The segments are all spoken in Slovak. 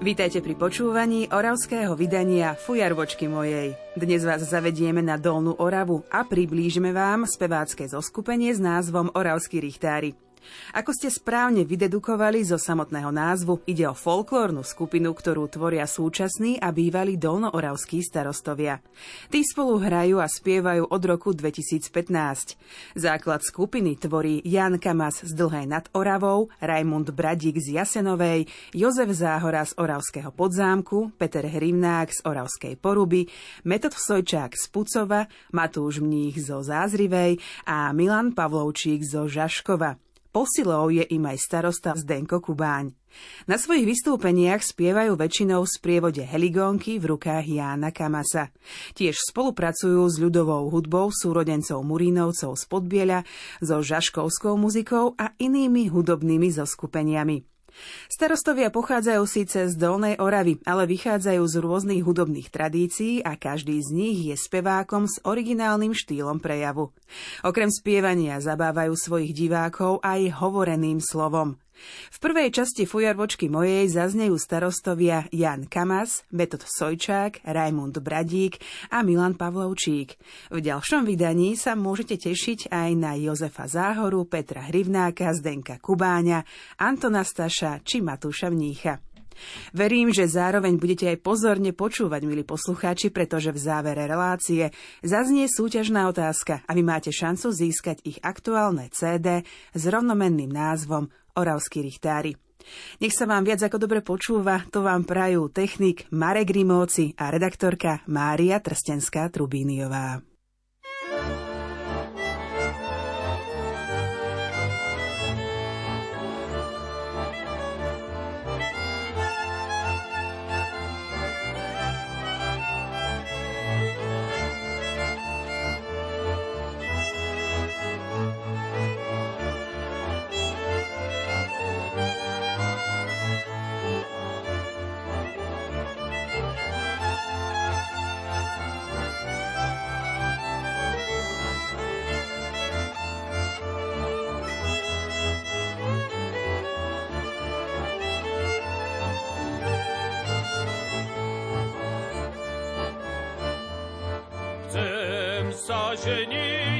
Vítajte pri počúvaní oravského vydania Fujarvočky mojej. Dnes vás zavedieme na Dolnú Oravu a priblížime vám spevácké zoskupenie s názvom Oravskí richtári. Ako ste správne vydedukovali zo samotného názvu, ide o folklórnu skupinu, ktorú tvoria súčasní a bývalí dolnooravskí starostovia. Tí spolu hrajú a spievajú od roku 2015. Základ skupiny tvorí Jan Kamas z Dlhej nad Oravou, Rajmund Bradík z Jasenovej, Jozef Záhora z Oravského podzámku, Peter Hrimnák z Oravskej Poruby, Metod Sojčák z Pucova, Matúš Mních zo Zázrivej a Milan Pavlovčík zo Žaškova. Posilou je im aj starosta Zdenko Kubáň. Na svojich vystúpeniach spievajú väčšinou v sprievode heligónky v rukách Jána Kamasa. Tiež spolupracujú s ľudovou hudbou súrodencov Murínovcov z Podbieľa, so žaškovskou muzikou a inými hudobnými zoskupeniami. Starostovia pochádzajú síce z Dolnej Oravy, ale vychádzajú z rôznych hudobných tradícií a každý z nich je spevákom s originálnym štýlom prejavu. Okrem spievania zabávajú svojich divákov aj hovoreným slovom. V prvej časti fujarvočky mojej zaznejú starostovia Jan Kamas, Metod Sojčák, Rajmund Bradík a Milan Pavlovčík. V ďalšom vydaní sa môžete tešiť aj na Jozefa Záhoru, Petra Hrivnáka, Zdenka Kubáňa, Antona Staša či Matúša Mnícha. Verím, že zároveň budete aj pozorne počúvať, milí poslucháči, pretože v závere relácie zaznie súťažná otázka a vy máte šancu získať ich aktuálne CD s rovnomenným názvom Oravskí richtári. Nech sa vám viac ako dobre počúva, to vám prajú technik Marek Rimóci a redaktorka Mária Trstenská Trubíniová.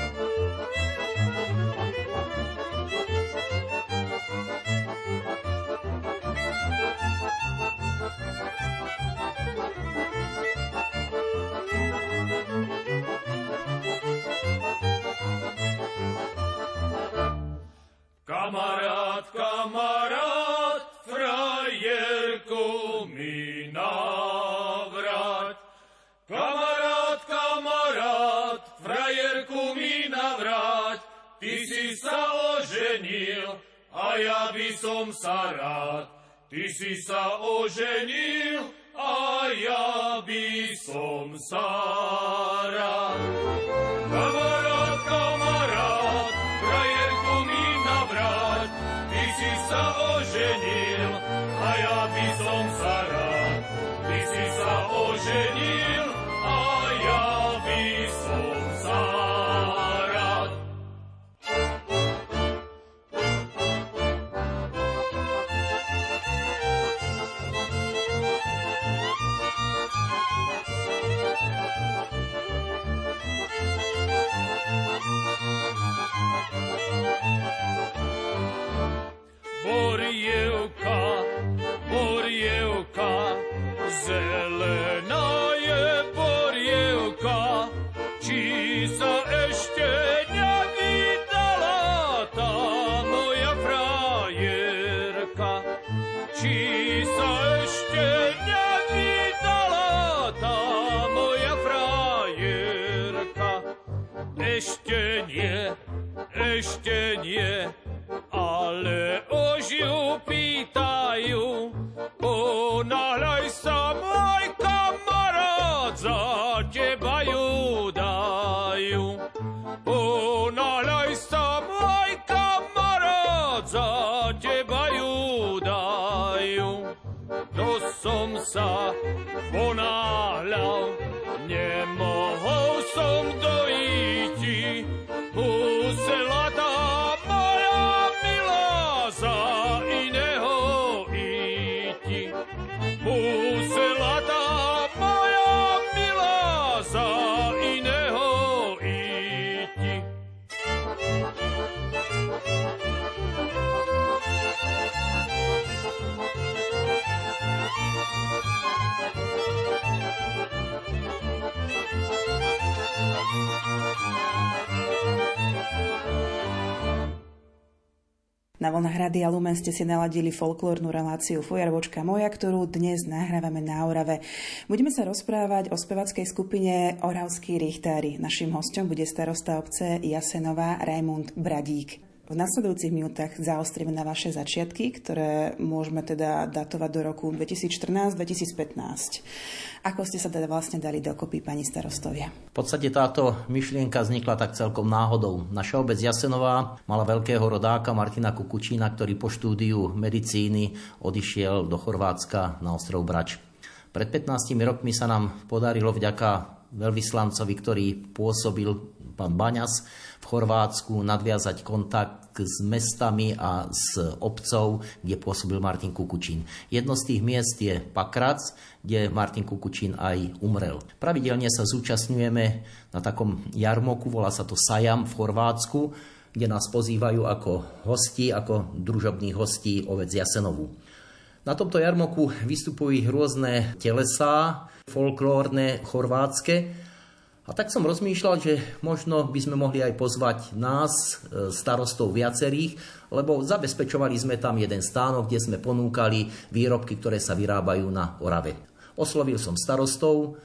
Virginia. Na vlnách Rádia Lumen ste si naladili folklórnu reláciu Fujarvočka moja, ktorú dnes nahrávame na Orave. Budeme sa rozprávať o spevackej skupine Oravskí richtári. Naším hostom bude starosta obce Jasenová Rajmund Bradík. V nasledujúcich minútach zaostríme na vaše začiatky, ktoré môžeme teda datovať do roku 2014-2015. Ako ste sa teda vlastne dali dokopy, pani starostovia? V podstate táto myšlienka vznikla tak celkom náhodou. Naša obec Jasenová mala veľkého rodáka Martina Kukučína, ktorý po štúdiu medicíny odišiel do Chorvátska na ostrov Brač. Pred 15 rokmi sa nám podarilo vďaka veľvyslancovi, ktorý pôsobil pán Baňas v Chorvátsku, nadviazať kontakt s mestami a s obcov, kde pôsobil Martin Kukučín. Jedno z tých miest je Pakrac, kde Martin Kukučín aj umrel. Pravidelne sa zúčastňujeme na takom jarmoku, volá sa to Sajam v Chorvátsku, kde nás pozývajú ako hosti, ako družobných hostí ovec Jasenovú. Na tomto jarmoku vystupujú rôzne telesá, folklórne, chorvátske. A tak som rozmýšľal, že možno by sme mohli aj pozvať nás, starostov viacerých, lebo zabezpečovali sme tam jeden stánok, kde sme ponúkali výrobky, ktoré sa vyrábajú na Orave. Oslovil som starostov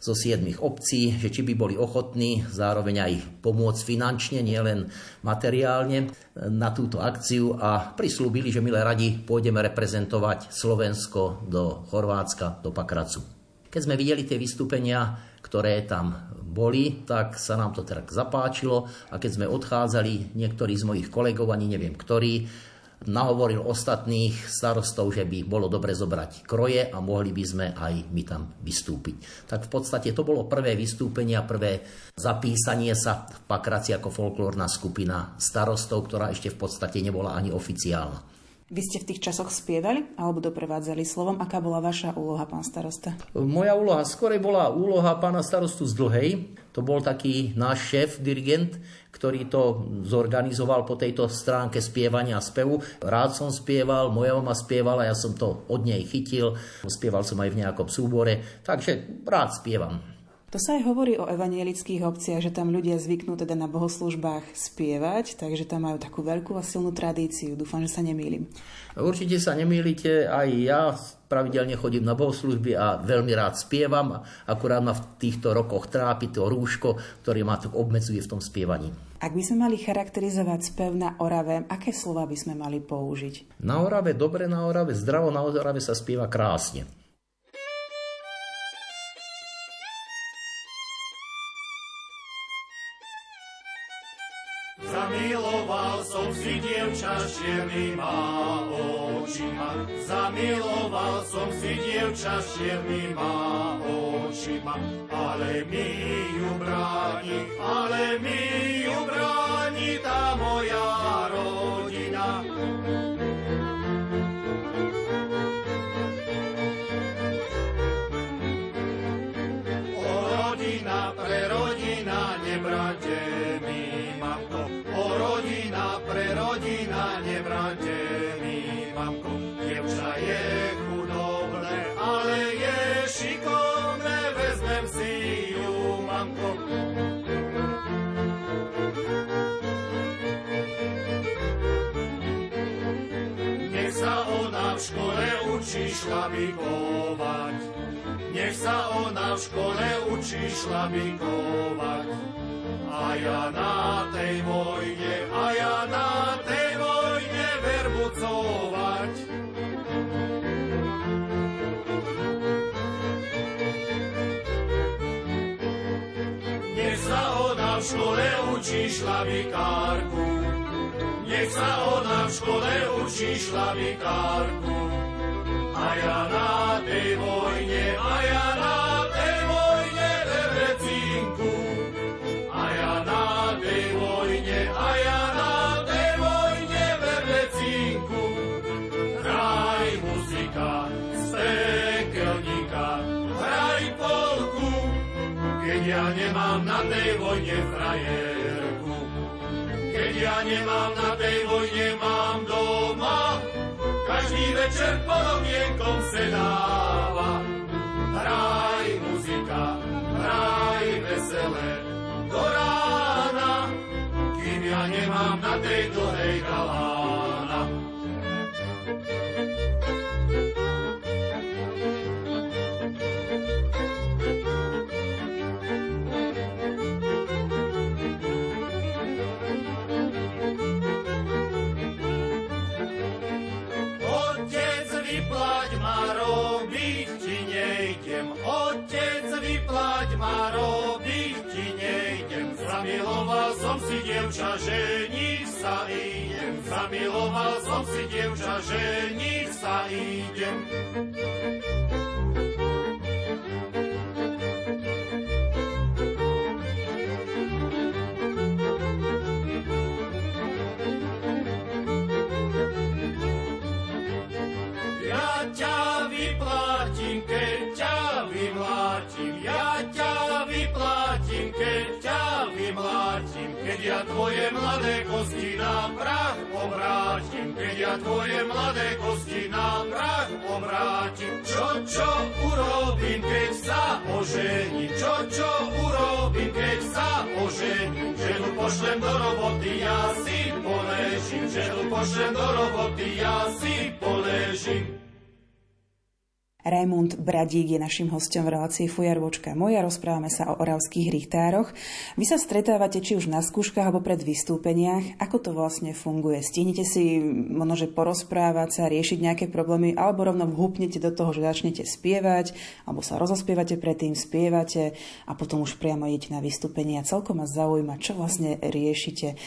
zo siedmých obcí, že či by boli ochotní zároveň aj pomôcť finančne, nielen materiálne na túto akciu a prislúbili, že milé radi pôjdeme reprezentovať Slovensko do Chorvátska, do Pakracu. Keď sme videli tie vystúpenia, ktoré tam boli, tak sa nám to tak zapáčilo a keď sme odchádzali, niektorí z mojich kolegov, ani neviem ktorí, nahovoril ostatných starostov, že by bolo dobre zobrať kroje a mohli by sme aj my tam vystúpiť. Tak v podstate to bolo prvé vystúpenie a prvé zapísanie sa v Pakraci ako folklórna skupina starostov, ktorá ešte v podstate nebola ani oficiálna. Vy ste v tých časoch spievali alebo doprevádzali slovom? Aká bola vaša úloha, pán starosta? Moja úloha skorej bola úloha pána starostu z Dlhej. To bol taký náš šéf, dirigent, ktorý to zorganizoval po tejto stránke spievania a spevu. Rád som spieval, moja mama spievala, ja som to od nej chytil. Spieval som aj v nejakom súbore, takže rád spievam. To sa aj hovorí o evanielických obciach, že tam ľudia zvyknú teda na bohoslužbách spievať, takže tam majú takú veľkú a silnú tradíciu. Dúfam, že sa nemýlim. Určite sa nemýlite, aj ja pravidelne chodím na bohoslužby a veľmi rád spievam, akurát ma v týchto rokoch trápi to rúško, ktoré ma tak obmedzuje v tom spievaní. Ak by sme mali charakterizovať spev na Orave, aké slova by sme mali použiť? Na Orave, dobre na Orave, zdravo na Orave sa spieva krásne. S čiernyma očima. Zamiloval som si dievča s čiernyma očima. Ale mi ju bráni, škole učí šlabikovať. Nech sa ona v škole učí šlabikovať. A ja na tej vojne, a ja na tej vojne verbucovať. Nech sa ona v škole učí šlabikárku. Nech sa ona v škole učí šlabikárku. A ja na tej vojne, a ja na tej vojne vevrecinku. A ja na tej vojne, a ja na tej vojne vevrecinku. Hraj muzika z pekelníka, hraj polku, keď ja nemám na tej vojne frajerku. Nemám na tej vojne, mám doma, každý večer pod okienkom sedáva. Hraj muzika, hraj veselé, do rána, kým ja nemám na tej dlhej galána. Dievča, že nich sa idem. Zamiloval som si dievča, že nich sa idem. Tvoje mladé kosti na prach obrátim. Keď ja tvoje mladé kosti na prach obrátim. Čo, čo urobím, keď sa ožením? Čo, čo urobím, keď sa ožením? Ženu pošlem do roboty, ja si poležím. Ženu pošlem do roboty, ja si poležím. Raimund Bradík je našim hostom v relácii Fujarvočka moja. Rozprávame sa o oravských richtároch. Vy sa stretávate či už na skúškach alebo pred vystúpeniach. Ako to vlastne funguje? Stihnete si možno, že porozprávať sa, riešiť nejaké problémy alebo rovno vhupnete do toho, že začnete spievať alebo sa rozospievate predtým, spievate a potom už priamo idete na vystúpenie. A celkom ma zaujíma, čo vlastne riešite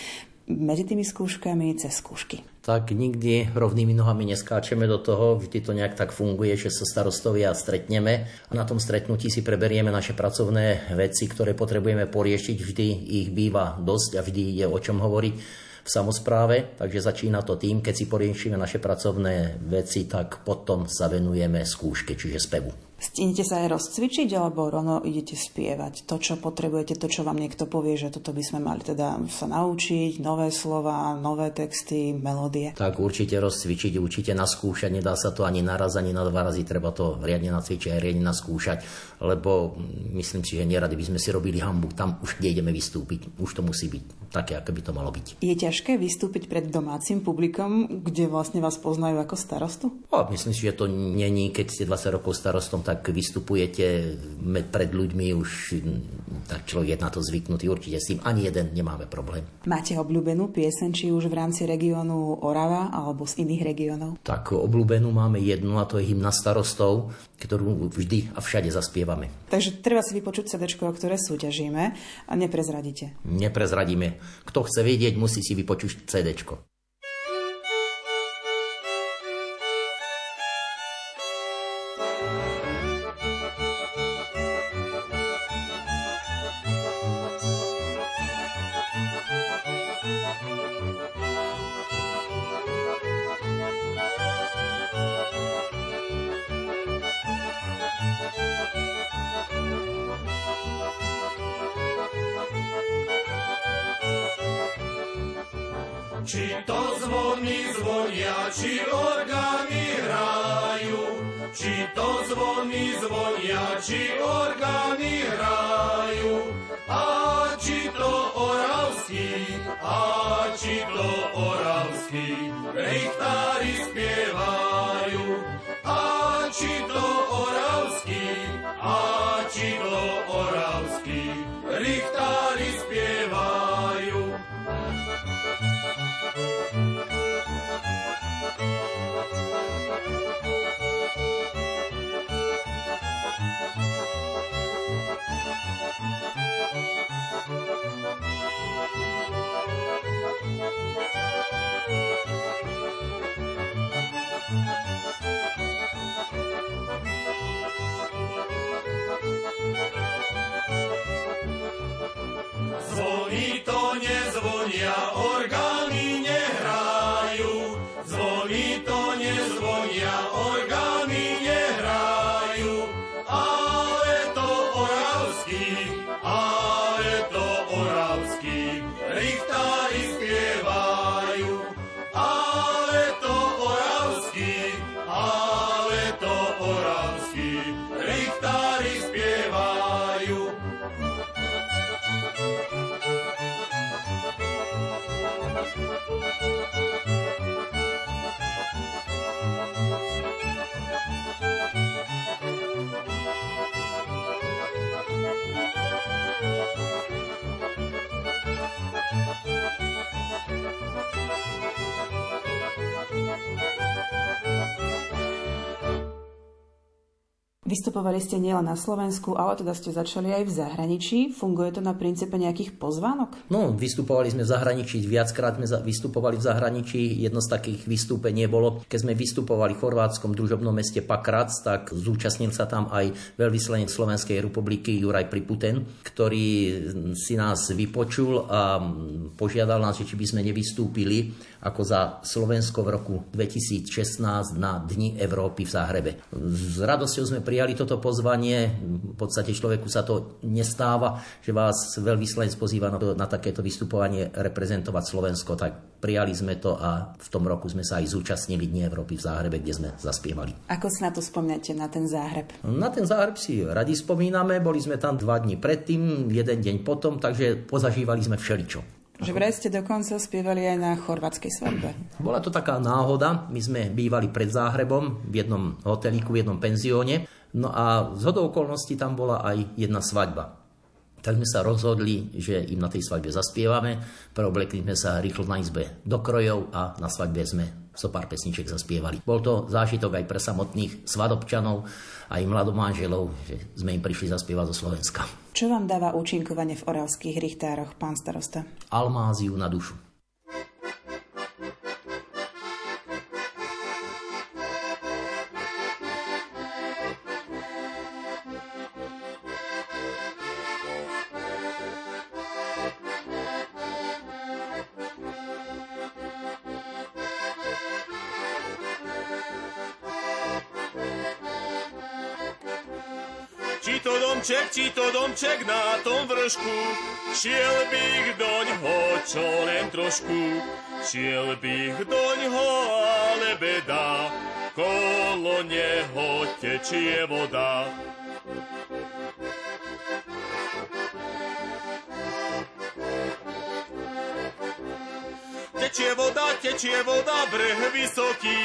medzi tými skúškami cez skúšky tak nikdy rovnými nohami neskáčeme do toho, vždy to nejak tak funguje, že sa starostovia stretneme a na tom stretnutí si preberieme naše pracovné veci, ktoré potrebujeme poriešiť, vždy ich býva dosť a vždy je o čom hovoriť v samozpráve, takže začína to tým, keď si poriešime naše pracovné veci, tak potom sa venujeme skúške, čiže spevu. Stihnete sa aj rozcvičiť, alebo rovno idete spievať to, čo potrebujete, to, čo vám niekto povie, že toto by sme mali teda sa naučiť, nové slova, nové texty, melódie? Tak určite rozcvičiť, určite naskúšať, nedá sa to ani naraz, ani na dva razy, treba to riadne nacvičiť a riadne naskúšať, lebo myslím si, že nerady by sme si robili hambu, tam už nejdeme vystúpiť, už to musí byť také, ako by to malo byť. Je ťažké vystúpiť pred domácim publikom, kde vlastne vás poznajú ako starostu? O, myslím si, že to není, keď ste 20 rokov starostom, tak vystupujete pred ľuďmi, už tak človek je na to zvyknutý, určite s tým ani jeden nemáme problém. Máte obľúbenú pieseň, či už v rámci regiónu Orava alebo z iných regiónov? Tak obľúbenú máme jednu a to je hymna starostov, ktorú vždy a všade zaspievame. Takže treba si vypočuť CD, o ktoré súťažíme a neprezradíte. Neprezradíme. Kto chce vedieť, musí si vypočuť CD. Či orgány hrajú, či to zvony zvonia, či orgány hrajú, a či to oravský, a či to oravský, richtári spievajú, a či to oravský, Zvony to nezvonia, Vystupovali ste nielen na Slovensku, ale teda ste začali aj v zahraničí. Funguje to na princípe nejakých pozvánok? No, vystupovali sme v zahraničí, viackrát sme vystupovali v zahraničí. Jedno z takých vystúpení bolo, keď sme vystupovali v chorvátskom družobnom meste Pakrac, tak zúčastnil sa tam aj veľvyslanec Slovenskej republiky Juraj Priputen, ktorý si nás vypočul a požiadal nás, či by sme nevystúpili ako za Slovensko v roku 2016 na Dni Európy v Záhrebe. S radosťou sme prijali toto pozvanie. V podstate človeku sa to nestáva, že vás veľvyslanec pozýva na, to, na takéto vystupovanie reprezentovať Slovensko, tak prijali sme to a v tom roku sme sa aj zúčastnili Dni Európy v Záhrebe, kde sme zaspievali. Ako si na to spomínate, na ten záhreb? Na ten Záhreb si radi spomíname, boli sme tam dva dni predtým, jeden deň potom, takže pozažívali sme všeličo. Že vraj ste dokonca spievali aj na chorvátskej svadbe. Bola to taká náhoda, my sme bývali pred Záhrebom v jednom hotelíku, v jednom penzióne, no a z hodou okolností tam bola aj jedna svadba. Tak sme sa rozhodli, že im na tej svadbe zaspievame, preoblekli sme sa rýchlo na izbe do krojov a na svadbe sme so pár pesniček zaspievali. Bol to zážitok aj pre samotných svadobčanov, aj mladomáželov, že sme im prišli zaspievať zo Slovenska. Čo vám dáva účinkovanie v oravských richtároch, pán starosta? Almáziu na dušu. Domček, či to domček na tom vršku, šiel bych doň ho čo len trošku. Šiel bych doň ho, ale beda, kolo neho tečie voda. Tečie voda, tečie voda, breh vysoký,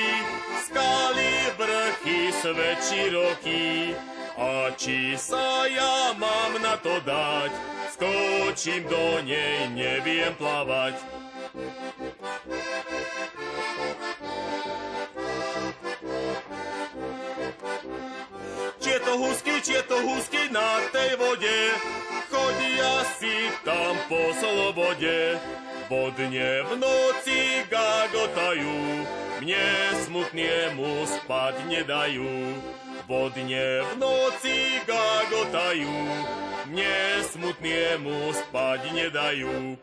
skály, vrchy, svet široký. A či sa ja mám na to dať, skočím do nej, neviem plávať. Či je to husky, či je to husky na tej vode, chodia si tam po slobode. Bodne v noci gagotajú, mne smutnému spať nedajú. Bodne v noci gagotajú, mne smutnému spať nedajú.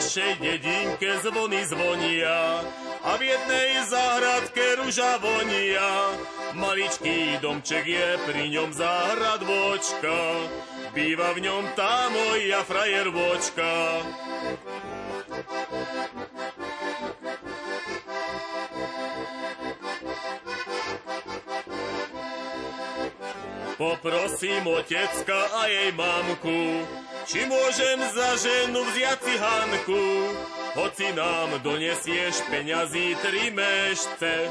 Našej dedinke zvony zvonia a v jednej záhradke ruža vonia. Maličký domček je pri ňom vočka, býva v ňom tá moja vočka. Poprosím otecka a jej mamku, či môžem za ženu vziať si Hanku, hoci nám donesieš peňazí tri mešce,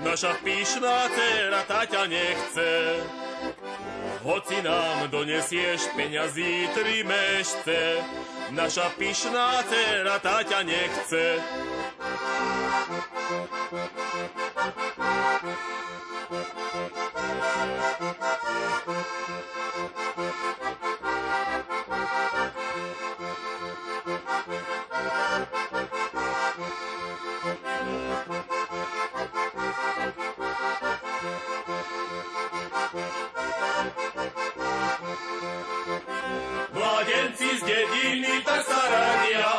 naša píšná dcera Taťa nechce. Hoci nám donesieš peňazí tri mešce, naša pyšná dcera Taťa nechce. Mladenci z dediny tak sa radia,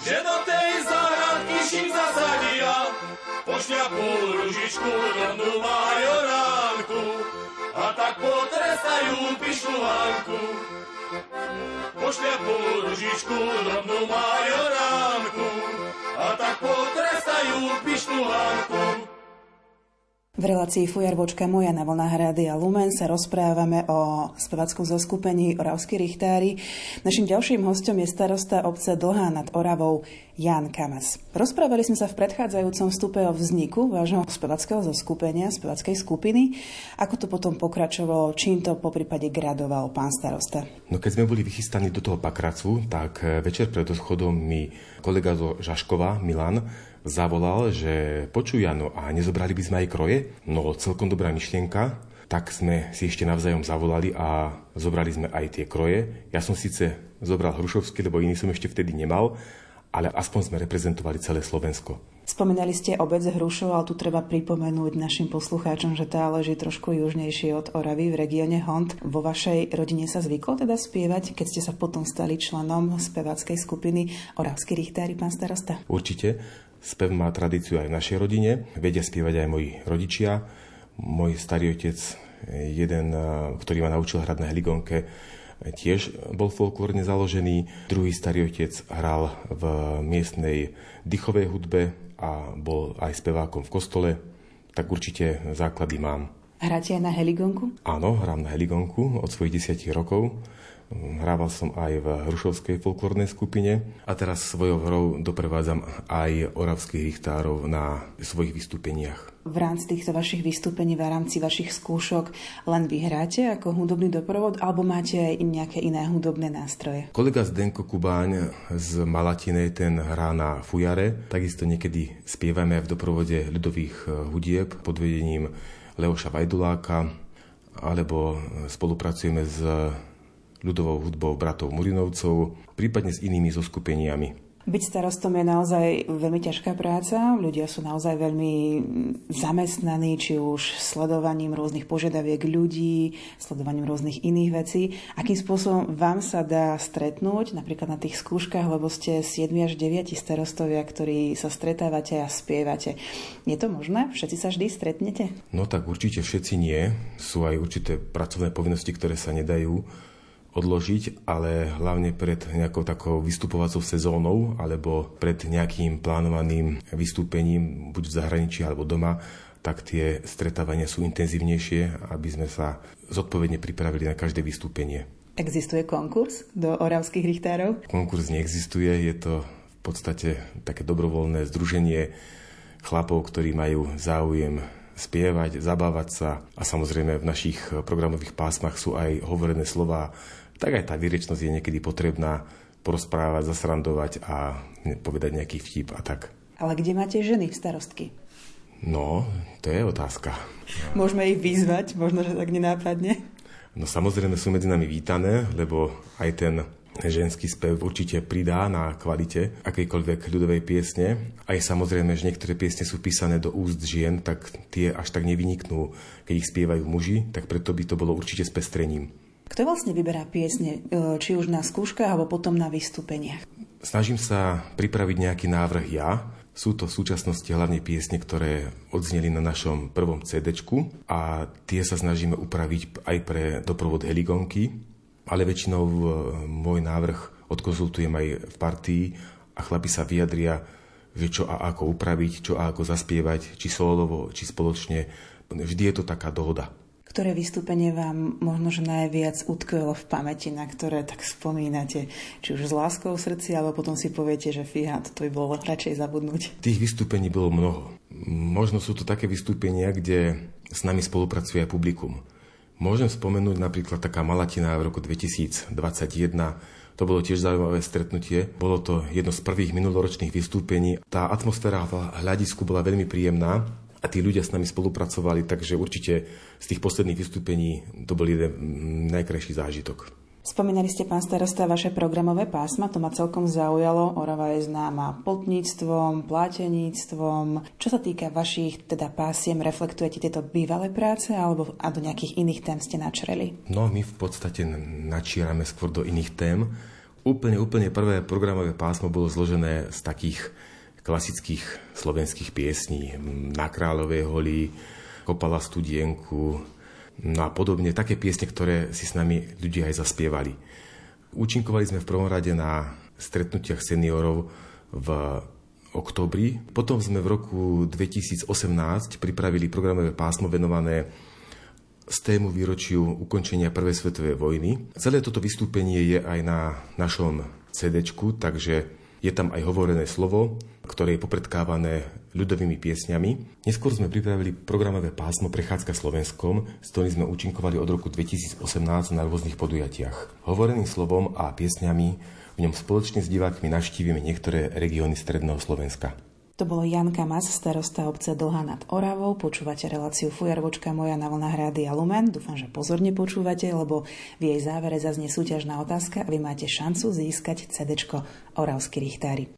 že do tej záhradky šim zasadia. Pošľapú ružičku rovnú majoránku a tak potrestajú pišnú Hanku. Pošľapú ružičku rovnú majoránku a tak potrestajú pišnú Hanku. V relácii Fujarvočka moja na vlnách a Lumen sa rozprávame o spevackom zoskupení Oravskí richtári. Našim ďalším hostom je starosta obce Dlhá nad Oravou Jan Kamas. Rozprávali sme sa v predchádzajúcom vstupe o vzniku vášho spevackého zoskupenia, spevackej skupiny. Ako to potom pokračovalo, čím to po prípade gradoval pán starosta? No keď sme boli vychystaní do toho pakracu, tak eh, večer pred odchodom mi kolega zo Žaškova, Milan, zavolal, že počuj Jano, a nezobrali by sme aj kroje? No celkom dobrá myšlienka, tak sme si ešte navzájom zavolali a zobrali sme aj tie kroje. Ja som síce zobral Hrušovský, lebo iný som ešte vtedy nemal, ale aspoň sme reprezentovali celé Slovensko. Spomínali ste obec Hrušov, ale tu treba pripomenúť našim poslucháčom, že tá leží trošku južnejšie od Oravy v regióne Hont. Vo vašej rodine sa zvyklo teda spievať, keď ste sa potom stali členom speváckej skupiny Oravský richtári, pán starosta? Určite. Spev má tradíciu aj v našej rodine. Vedia spievať aj moji rodičia. Môj starý otec, jeden, ktorý ma naučil hrať na heligonke, tiež bol folklórne založený. Druhý starý otec hral v miestnej dychovej hudbe a bol aj spevákom v kostole, tak určite základy mám. Hráte aj na heligonku? Áno, hrám na heligonku od svojich desiatich rokov. Hrával som aj v Hrušovskej folklórnej skupine a teraz svojou hrou doprevádzam aj oravských richtárov na svojich vystúpeniach. V rámci týchto vašich vystúpení, v rámci vašich skúšok len vy hráte ako hudobný doprovod alebo máte aj nejaké iné hudobné nástroje? Kolega Zdenko Kubáň z Malatine, ten hrá na fujare. Takisto niekedy spievame v doprovode ľudových hudieb pod vedením Leoša Vajduláka alebo spolupracujeme s ľudovou hudbou bratov Murinovcov, prípadne s inými zoskupeniami. Byť starostom je naozaj veľmi ťažká práca. Ľudia sú naozaj veľmi zamestnaní, či už sledovaním rôznych požiadaviek ľudí, sledovaním rôznych iných vecí. Akým spôsobom vám sa dá stretnúť, napríklad na tých skúškach, lebo ste 7 až 9 starostovia, ktorí sa stretávate a spievate. Je to možné? Všetci sa vždy stretnete? No tak určite všetci nie. Sú aj určité pracovné povinnosti, ktoré sa nedajú odložiť, ale hlavne pred nejakou takou vystupovacou sezónou alebo pred nejakým plánovaným vystúpením, buď v zahraničí alebo doma, tak tie stretávania sú intenzívnejšie, aby sme sa zodpovedne pripravili na každé vystúpenie. Existuje konkurs do oravských richtárov? Konkurs neexistuje, je to v podstate také dobrovoľné združenie chlapov, ktorí majú záujem spievať, zabávať sa a samozrejme v našich programových pásmach sú aj hovorené slova tak aj tá výrečnosť je niekedy potrebná porozprávať, zasrandovať a povedať nejaký vtip a tak. Ale kde máte ženy, starostky? No, to je otázka. Môžeme ich vyzvať, možno, že tak nenápadne. No samozrejme sú medzi nami vítané, lebo aj ten ženský spev určite pridá na kvalite akejkoľvek ľudovej piesne. Aj samozrejme, že niektoré piesne sú písané do úst žien, tak tie až tak nevyniknú, keď ich spievajú muži, tak preto by to bolo určite s pestrením. Kto vlastne vyberá piesne, e, či už na skúškach alebo potom na vystúpeniach? snažím sa pripraviť nejaký návrh ja. Sú to v súčasnosti hlavne piesne, ktoré odzneli na našom prvom CD a tie sa snažíme upraviť aj pre doprovod heligonky, ale väčšinou môj návrh odkonzultujem aj v partii a chlapi sa vyjadria, že čo a ako upraviť, čo a ako zaspievať, či solovo, či spoločne. Vždy je to taká dohoda. Ktoré vystúpenie vám možno, že najviac utkvelo v pamäti, na ktoré tak spomínate, či už s láskou v srdci, alebo potom si poviete, že fíha, to by bolo radšej zabudnúť? Tých vystúpení bolo mnoho. Možno sú to také vystúpenia, kde s nami spolupracuje aj publikum. Môžem spomenúť napríklad taká Malatina v roku 2021, to bolo tiež zaujímavé stretnutie. Bolo to jedno z prvých minuloročných vystúpení. Tá atmosféra v hľadisku bola veľmi príjemná a tí ľudia s nami spolupracovali, takže určite z tých posledných vystúpení to bol jeden najkrajší zážitok. Spomínali ste, pán starosta, vaše programové pásma, to ma celkom zaujalo. Orava je známa potníctvom, pláteníctvom. Čo sa týka vašich teda pásiem, reflektujete tieto bývalé práce alebo a do nejakých iných tém ste načreli? No, my v podstate načírame skôr do iných tém. Úplne, úplne prvé programové pásmo bolo zložené z takých klasických slovenských piesní. Na Kráľovej holi, Kopala studienku, No a podobne, také piesne, ktoré si s nami ľudia aj zaspievali. Účinkovali sme v prvom rade na stretnutiach seniorov v oktobri. Potom sme v roku 2018 pripravili programové pásmo venované z tému výročiu ukončenia Prvej svetovej vojny. Celé toto vystúpenie je aj na našom CD, takže je tam aj hovorené slovo, ktoré je popredkávané ľudovými piesňami. Neskôr sme pripravili programové pásmo Prechádzka Slovenskom, s ktorým sme účinkovali od roku 2018 na rôznych podujatiach. Hovoreným slovom a piesňami v ňom spoločne s divákmi navštívime niektoré regióny Stredného Slovenska. To bolo Jan Kamas, starosta obce Dlha nad Oravou. Počúvate reláciu Fujarvočka moja na vlnách a Lumen. Dúfam, že pozorne počúvate, lebo v jej závere zaznie súťažná otázka a vy máte šancu získať CD Oravský richtári.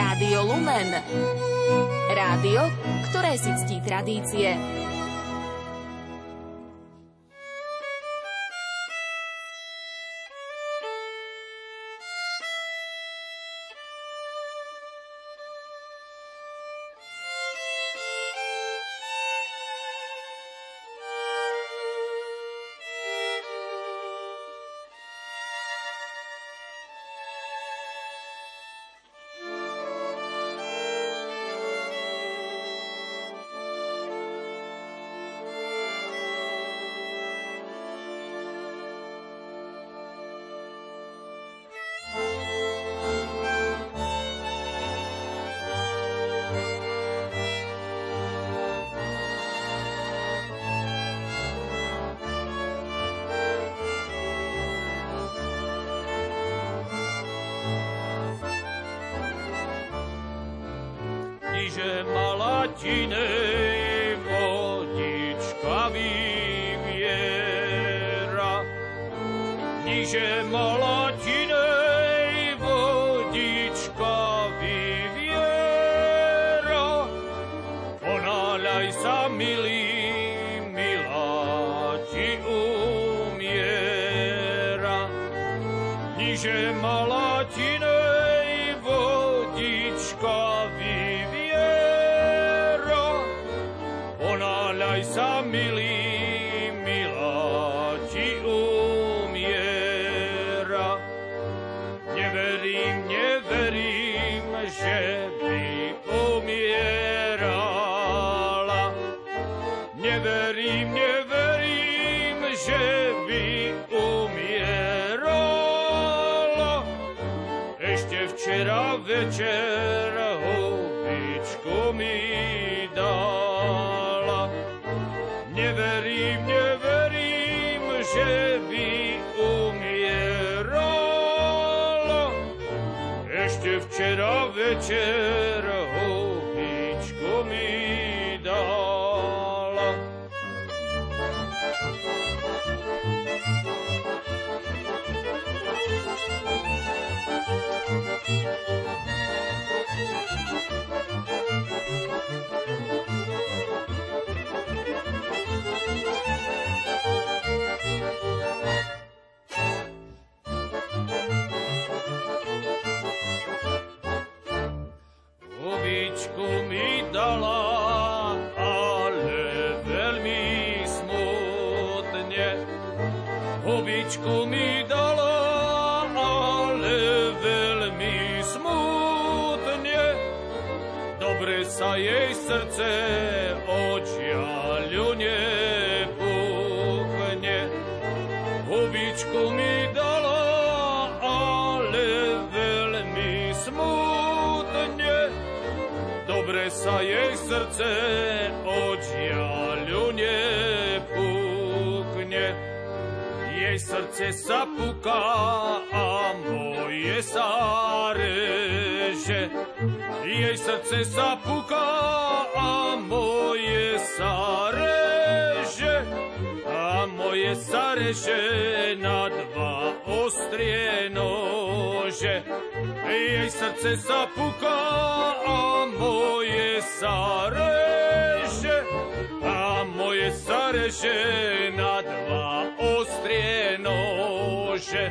Rádio Lumen. Rádio, ktoré si ctí tradície. Večer hubičku mi dala. Neverím, neverím, že by umierala. Ešte včera večer Hubičku mi dala, Sa jej srdce očiaľu nepúchne. Hubičku mi dala, ale veľmi smutne. Dobre sa jej srdce očiaľu nepúkne. Jej srdce sa puká a moje sa reže. Jej srdce sa puká a moje sa reže. A moje sa reže na dva ostrie nože. Jej srdce sa puká a moje sa reže. A moje sa reže na dva ostrie nože.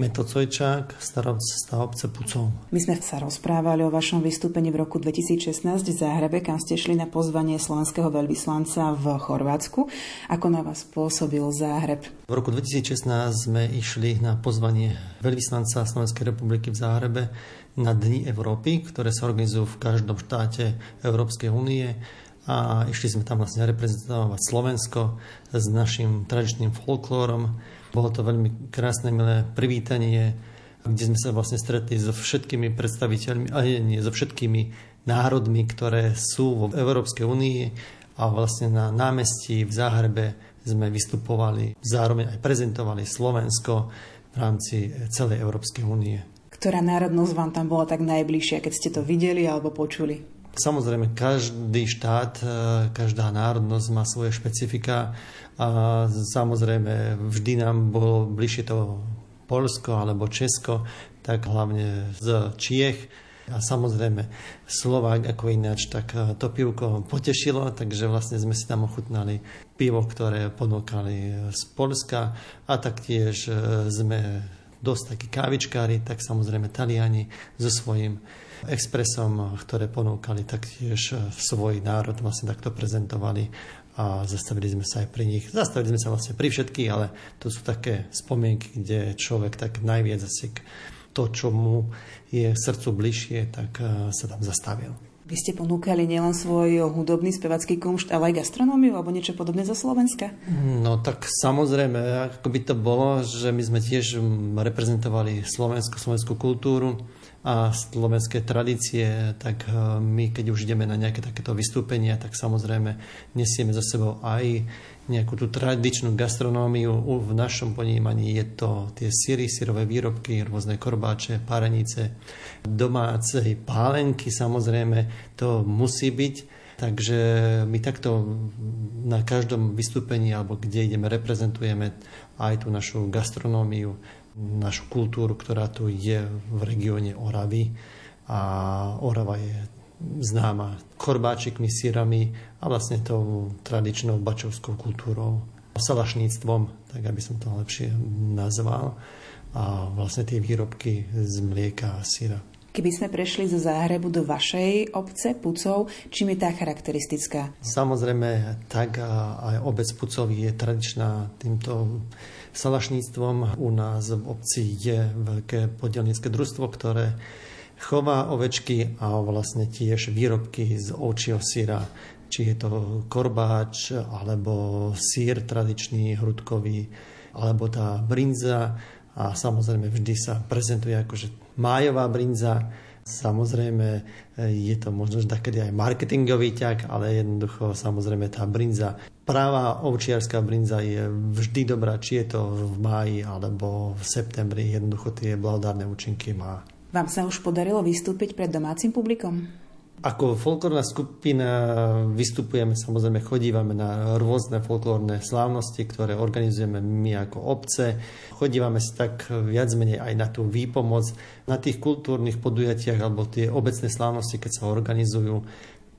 Meto Cojčák, starosτα obce Pucov. My sme sa rozprávali o vašom vystúpení v roku 2016 v Záhrebe, kam ste šli na pozvanie slovenského veľvyslanca v Chorvátsku. Ako na vás pôsobil Záhreb? V roku 2016 sme išli na pozvanie veľvyslanca Slovenskej republiky v Záhrebe na Dni Európy, ktoré sa organizujú v každom štáte Európskej únie a išli sme tam vlastne reprezentovať Slovensko s našim tradičným folklórom bolo to veľmi krásne, milé privítanie, kde sme sa vlastne stretli so všetkými predstaviteľmi, a nie, so všetkými národmi, ktoré sú vo Európskej únii a vlastne na námestí v Záhrebe sme vystupovali, zároveň aj prezentovali Slovensko v rámci celej Európskej únie. Ktorá národnosť vám tam bola tak najbližšia, keď ste to videli alebo počuli? Samozrejme, každý štát, e, každá národnosť má svoje špecifika a samozrejme vždy nám bolo bližšie to Polsko alebo Česko, tak hlavne z Čiech. A samozrejme Slovák ako ináč, tak e, to pivko potešilo, takže vlastne sme si tam ochutnali pivo, ktoré ponúkali z Polska a taktiež e, sme dosť takí kávičkári, tak samozrejme Taliani so svojím expresom, ktoré ponúkali taktiež svoj národ, vlastne takto prezentovali a zastavili sme sa aj pri nich. Zastavili sme sa vlastne pri všetkých, ale to sú také spomienky, kde človek tak najviac asi to, čo mu je srdcu bližšie, tak eh, sa tam zastavil. Vy ste ponúkali nielen svoj hudobný spevacký kumšt, ale aj gastronómiu alebo niečo podobné zo Slovenska? No tak samozrejme, ako by to bolo, že my sme tiež reprezentovali Slovensko, slovenskú kultúru a slovenské tradície, tak e, my keď už ideme na nejaké takéto vystúpenia, tak samozrejme nesieme za sebou aj nejakú tú tradičnú gastronómiu. V našom ponímaní je to tie síry, sírové výrobky, rôzne korbáče, párenice, domácej pálenky samozrejme, to musí byť. Takže my takto na každom vystúpení alebo kde ideme, reprezentujeme aj tú našu gastronómiu, našu kultúru, ktorá tu je v regióne Oravy. A Orava je známa korbáčikmi, sírami a vlastne tou tradičnou bačovskou kultúrou, salašníctvom, tak aby som to lepšie nazval, a vlastne tie výrobky z mlieka a síra. Keby sme prešli zo Záhrebu do vašej obce Pucov, čím je tá charakteristická? Samozrejme, tak aj obec Pucov je tradičná týmto salašníctvom. U nás v obci je veľké podielnické družstvo, ktoré chová ovečky a vlastne tiež výrobky z ovčieho syra, či je to korbáč, alebo sír tradičný, hrudkový, alebo tá brinza a samozrejme vždy sa prezentuje akože májová brinza, Samozrejme, je to možno takedy aj marketingový ťah, ale jednoducho samozrejme tá brinza, práva ovčiarská brinza je vždy dobrá, či je to v máji alebo v septembri, jednoducho tie blahodárne účinky má. Vám sa už podarilo vystúpiť pred domácim publikom? Ako folklórna skupina vystupujeme, samozrejme chodívame na rôzne folklórne slávnosti, ktoré organizujeme my ako obce. Chodívame si tak viac menej aj na tú výpomoc. Na tých kultúrnych podujatiach alebo tie obecné slávnosti, keď sa organizujú,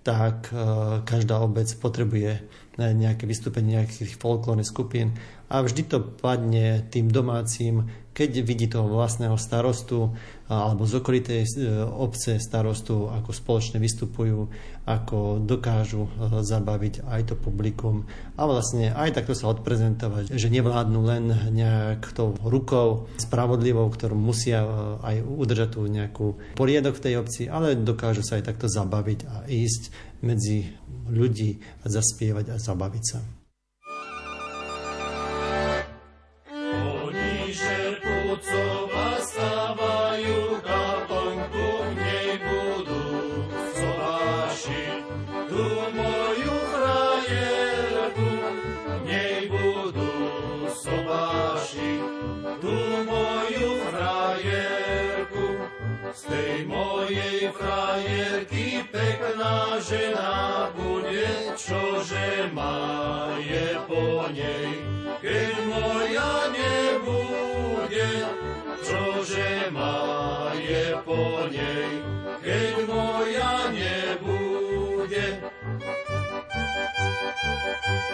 tak e, každá obec potrebuje nejaké vystúpenie nejakých folklórnych skupín a vždy to padne tým domácim keď vidí toho vlastného starostu alebo z okolitej e, obce starostu, ako spoločne vystupujú, ako dokážu zabaviť aj to publikum a vlastne aj takto sa odprezentovať, že nevládnu len nejak tou rukou spravodlivou, ktorú musia aj udržať tú nejakú poriadok v tej obci, ale dokážu sa aj takto zabaviť a ísť medzi ľudí a zaspievať a zabaviť sa.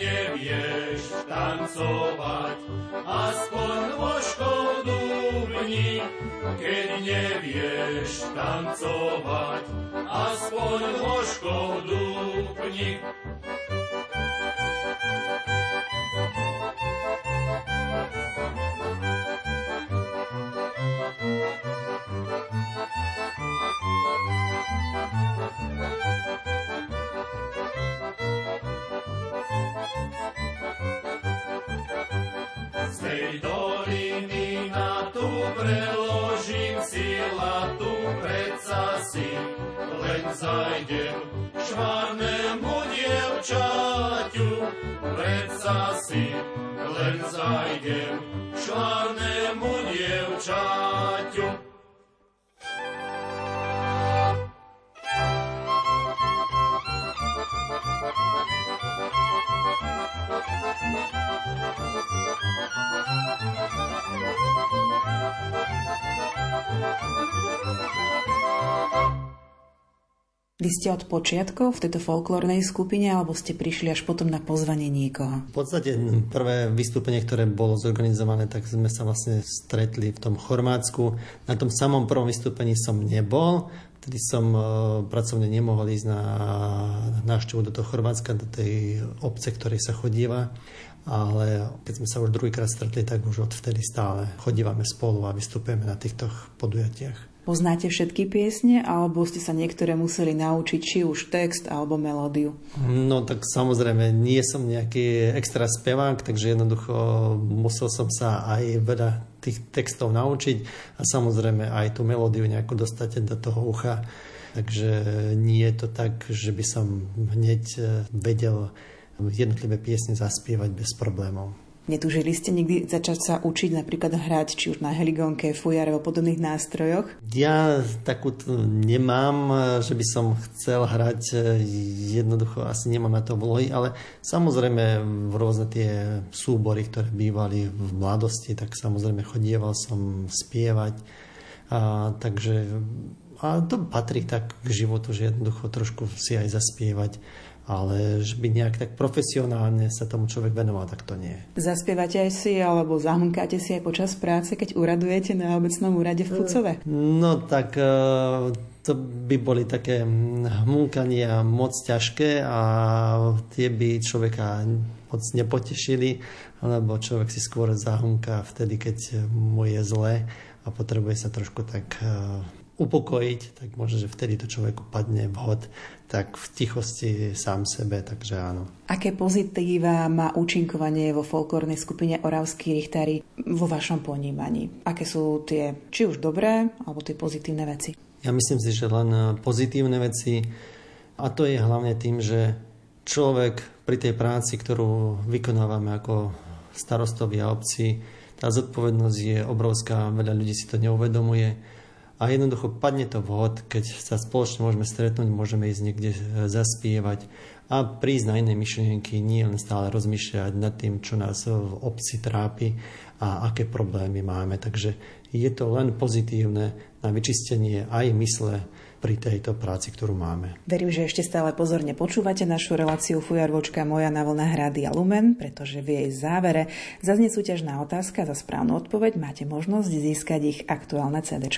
nevieš tancovať, aspoň voškou dúbni, keď nevieš tancovať, aspoň voškou dúbni. Tej doliny na tu preložím si latu, predsa si len zajdem švarnému dievčaťu, predsa si len zajdem švarnému dievčaťu. Vy ste od počiatkov v tejto folklórnej skupine alebo ste prišli až potom na pozvanie niekoho? V podstate prvé vystúpenie, ktoré bolo zorganizované, tak sme sa vlastne stretli v tom Chorvátsku. Na tom samom prvom vystúpení som nebol, Vtedy som uh, pracovne nemohol ísť na návštevu do toho Chorvátska, do tej obce, ktorej sa chodíva. Ale keď sme sa už druhýkrát stretli, tak už odvtedy stále chodívame spolu a vystupujeme na týchto podujatiach. Poznáte všetky piesne, alebo ste sa niektoré museli naučiť, či už text alebo melódiu? No tak samozrejme, nie som nejaký extra spevák, takže jednoducho musel som sa aj veľa tých textov naučiť a samozrejme aj tú melódiu nejako dostať do toho ucha. Takže nie je to tak, že by som hneď vedel jednotlivé piesne zaspievať bez problémov. Netúžili ste nikdy začať sa učiť napríklad hrať, či už na heligonke, fujare alebo podobných nástrojoch? Ja takú nemám, že by som chcel hrať. Jednoducho asi nemám na to vlohy, ale samozrejme v rôzne tie súbory, ktoré bývali v mladosti, tak samozrejme chodieval som spievať. A, takže a to patrí tak k životu, že jednoducho trošku si aj zaspievať ale že by nejak tak profesionálne sa tomu človek venoval, tak to nie. Zaspievate aj si, alebo zahmkáte si aj počas práce, keď uradujete na obecnom úrade v Pucove? No tak e, to by boli také hmúkania moc ťažké a tie by človeka moc nepotešili, lebo človek si skôr zahmká vtedy, keď mu je zle a potrebuje sa trošku tak e, upokojiť, tak možno, že vtedy to človeku padne vhod, tak v tichosti sám sebe, takže áno. Aké pozitíva má účinkovanie vo folklórnej skupine Oravskí richtári vo vašom ponímaní? Aké sú tie, či už dobré, alebo tie pozitívne veci? Ja myslím si, že len pozitívne veci a to je hlavne tým, že človek pri tej práci, ktorú vykonávame ako starostovi a obci, tá zodpovednosť je obrovská, veľa ľudí si to neuvedomuje a jednoducho padne to vhod, keď sa spoločne môžeme stretnúť, môžeme ísť niekde e, zaspievať a prísť na iné myšlienky, nie len stále rozmýšľať nad tým, čo nás v obci trápi a aké problémy máme. Takže je to len pozitívne na vyčistenie aj mysle pri tejto práci, ktorú máme. Verím, že ešte stále pozorne počúvate našu reláciu Fujarvočka moja na vlnách Rádia Lumen, pretože v jej závere zaznie súťažná otázka za správnu odpoveď máte možnosť získať ich aktuálne CD.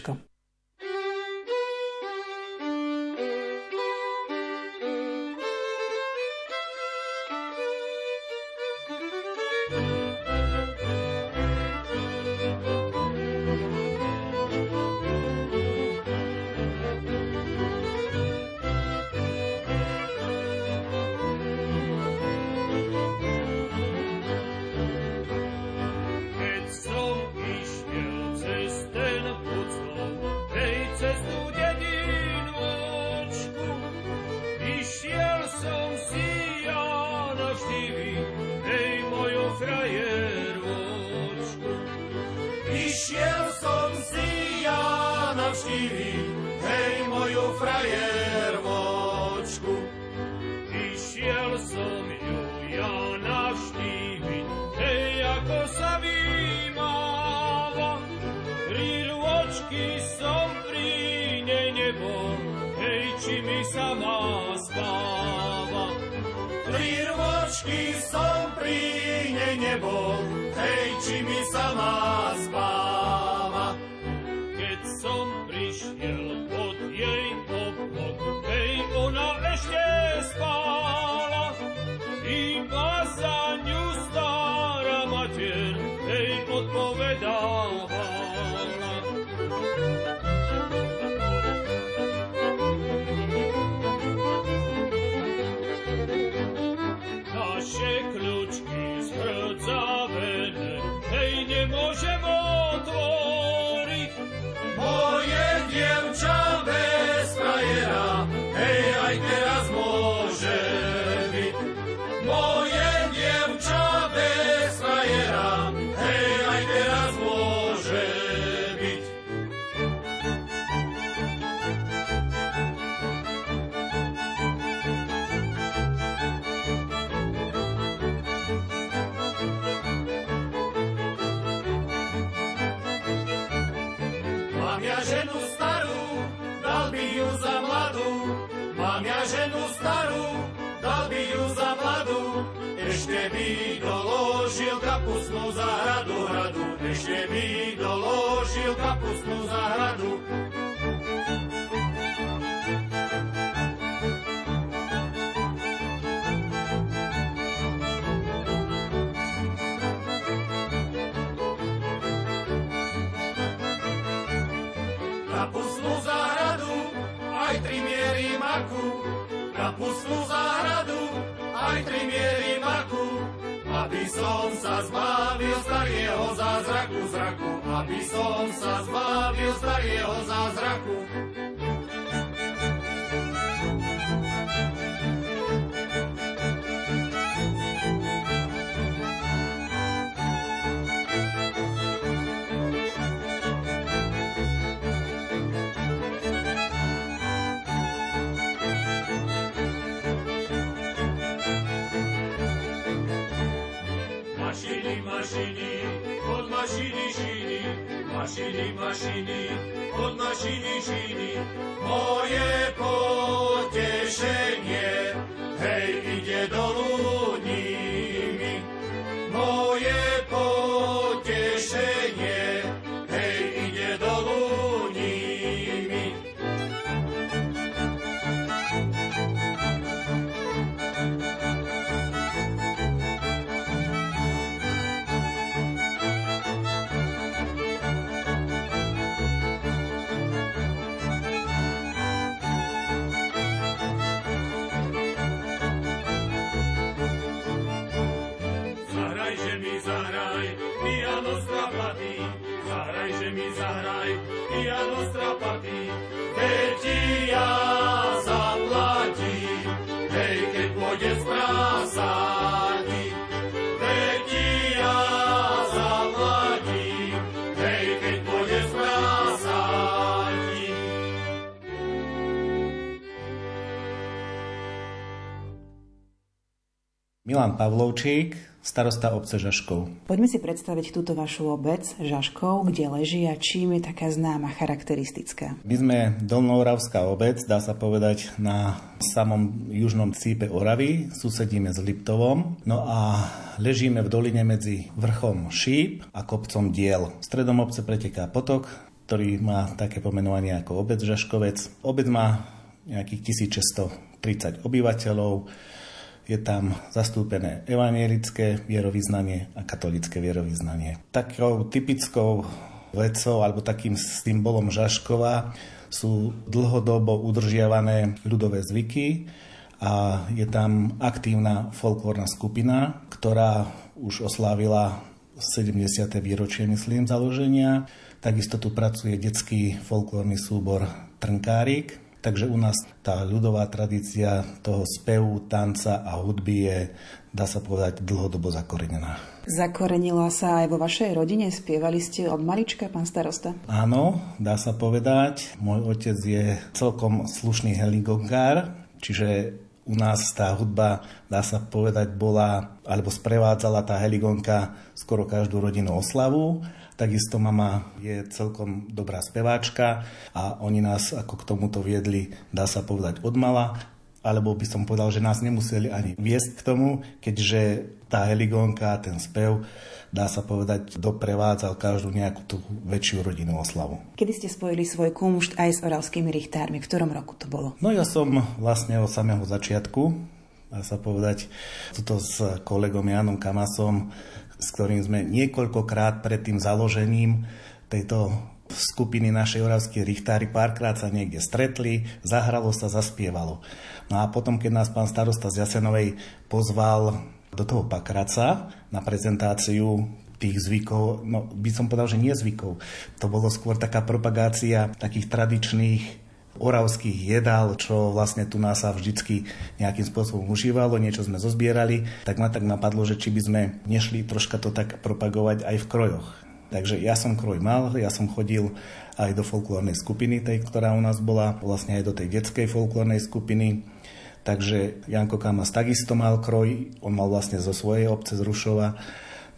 Mám ja ženu starú, dal by ju za mladú. Mám ja ženu starú, dal by ju za mladú. Ešte by doložil kapusnú zahradu hradu. Ešte by doložil kapusnú zahradu. Maku. Kapusnú záhradu, aj tri miery maku. Aby som sa zbavil starého zázraku zraku. Aby som sa zbavil starého zázraku. Mašiny, od mašiny šiny, mašiny, mašiny, od mašiny šiny. Moje potešenie, hej, ide dolu nimi. Moje potešenie, Milan Pavlovčík, starosta obce Žaškov. Poďme si predstaviť túto vašu obec Žaškov, kde leží a čím je taká známa, charakteristická. My sme Dolnouravská obec, dá sa povedať, na samom južnom cípe Oravy, susedíme s Liptovom, no a ležíme v doline medzi vrchom Šíp a kopcom Diel. Stredom obce preteká potok, ktorý má také pomenovanie ako obec Žaškovec. Obec má nejakých 1630 obyvateľov, je tam zastúpené evanielické vierovýznanie a katolické vierovýznanie. Takou typickou vecou alebo takým symbolom Žaškova sú dlhodobo udržiavané ľudové zvyky a je tam aktívna folklórna skupina, ktorá už oslávila 70. výročie, myslím, založenia. Takisto tu pracuje detský folklórny súbor Trnkárik Takže u nás tá ľudová tradícia toho spevu, tanca a hudby je, dá sa povedať, dlhodobo zakorenená. Zakorenila sa aj vo vašej rodine? Spievali ste od malička, pán starosta? Áno, dá sa povedať. Môj otec je celkom slušný heligongár, čiže u nás tá hudba, dá sa povedať, bola, alebo sprevádzala tá heligonka skoro každú rodinu oslavu. Takisto mama je celkom dobrá speváčka a oni nás ako k tomuto viedli, dá sa povedať, od mala alebo by som povedal, že nás nemuseli ani viesť k tomu, keďže tá heligónka, ten spev, dá sa povedať, doprevádzal každú nejakú tú väčšiu rodinnú oslavu. Kedy ste spojili svoj kumšt aj s oravskými richtármi? V ktorom roku to bolo? No ja som vlastne od samého začiatku, dá sa povedať, toto s kolegom Janom Kamasom, s ktorým sme niekoľkokrát pred tým založením tejto skupiny našej oravskej richtári párkrát sa niekde stretli, zahralo sa, zaspievalo. No a potom, keď nás pán starosta z Jasenovej pozval do toho Pakraca na prezentáciu tých zvykov, no by som povedal, že nie zvykov. To bolo skôr taká propagácia takých tradičných oravských jedál, čo vlastne tu nás sa vždycky nejakým spôsobom užívalo, niečo sme zozbierali, tak ma tak napadlo, že či by sme nešli troška to tak propagovať aj v krojoch. Takže ja som kroj mal, ja som chodil aj do folklórnej skupiny, tej, ktorá u nás bola, vlastne aj do tej detskej folklórnej skupiny. Takže Janko Kamas takisto mal kroj, on mal vlastne zo svojej obce z Rušova.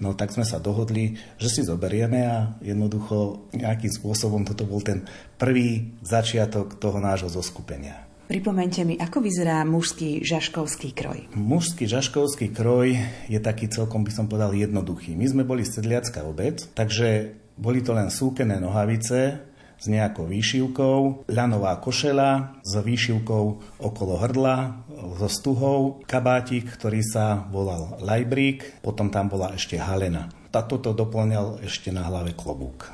No tak sme sa dohodli, že si zoberieme a jednoducho nejakým spôsobom toto bol ten prvý začiatok toho nášho zoskupenia. Pripomente mi, ako vyzerá mužský žaškovský kroj? Mužský žaškovský kroj je taký celkom, by som povedal, jednoduchý. My sme boli sedliacká obec, takže boli to len súkené nohavice, s nejakou výšivkou, ľanová košela s výšivkou okolo hrdla, so stuhou, kabátik, ktorý sa volal lajbrík, potom tam bola ešte halena. Tato to doplňal ešte na hlave klobúk.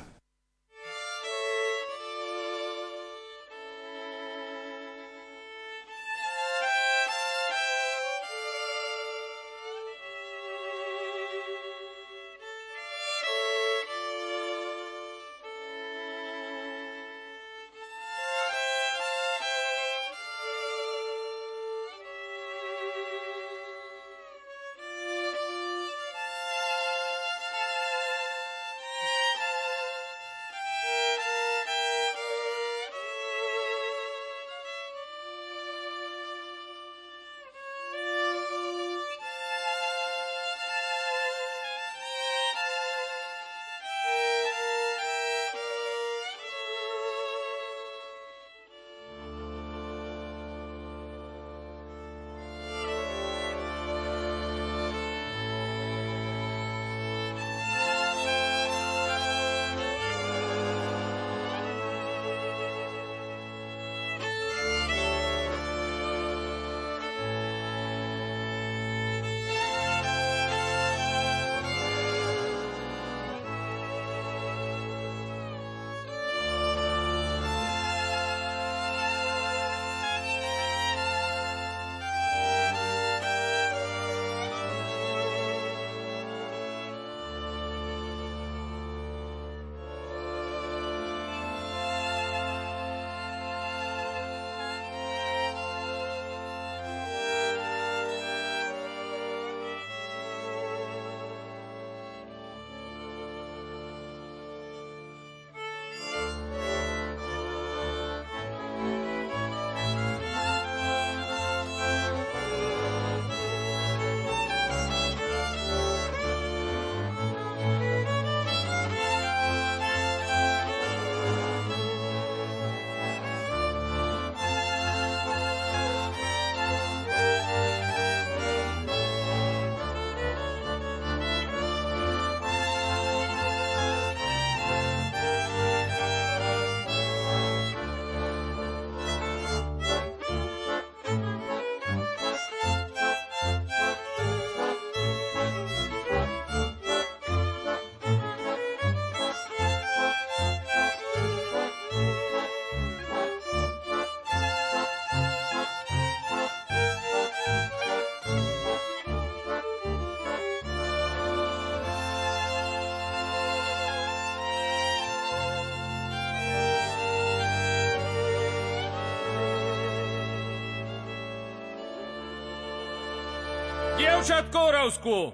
Dievčatko Oravsko!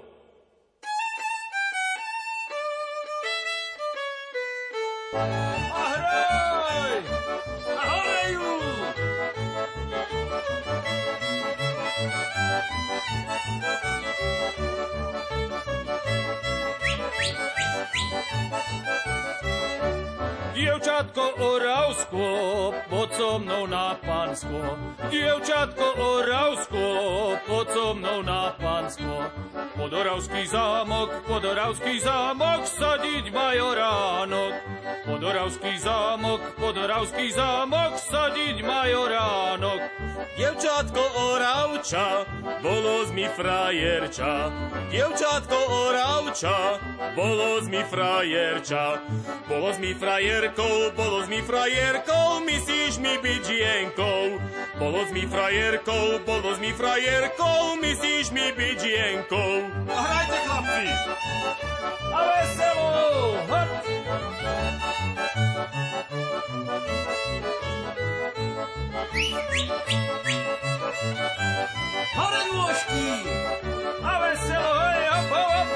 A hraj! A horejú! Dievčatko Oravsko, pod so mnou na pansko. Dievčatko Oravsko, pod so mnou na pansko. Pod Oravský zámok, pod Oravský zámok, sadiť majoránok. Pod Oravský zámok, pod Oravský zámok, sadiť majoránok. Dievčatko Oravča, bolo z mi frajerča. Dievčatko Oravča, bolo z mi frajerča. Bolo z mi frajerkou, bolo z mi frajerkou, myslíš mi byť žienkou. Bolo z mi frajerkou, bolo z mi frajerkou, myslíš mi byť žienkou. A hrajte chlapci! A veselo! Hop! Hore nôžky! A veselo, hej, hop, hop!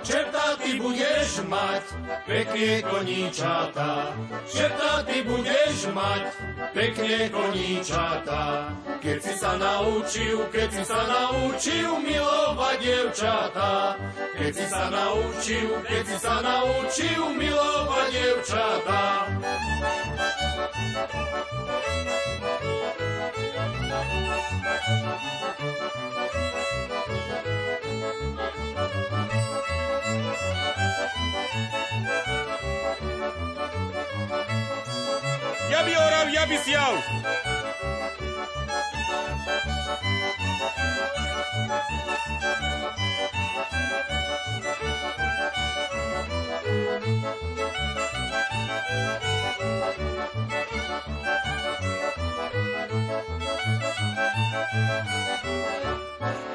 Čerta ty budeš mať, pekne koníčata. Čerta ty budeš mať, pekne koníčata. Keď si sa naučil, keď si sa naučil milovať dievčata. Keď si sa naučil, keď si sa naučil milovať dievčata. Ja by oral, ja by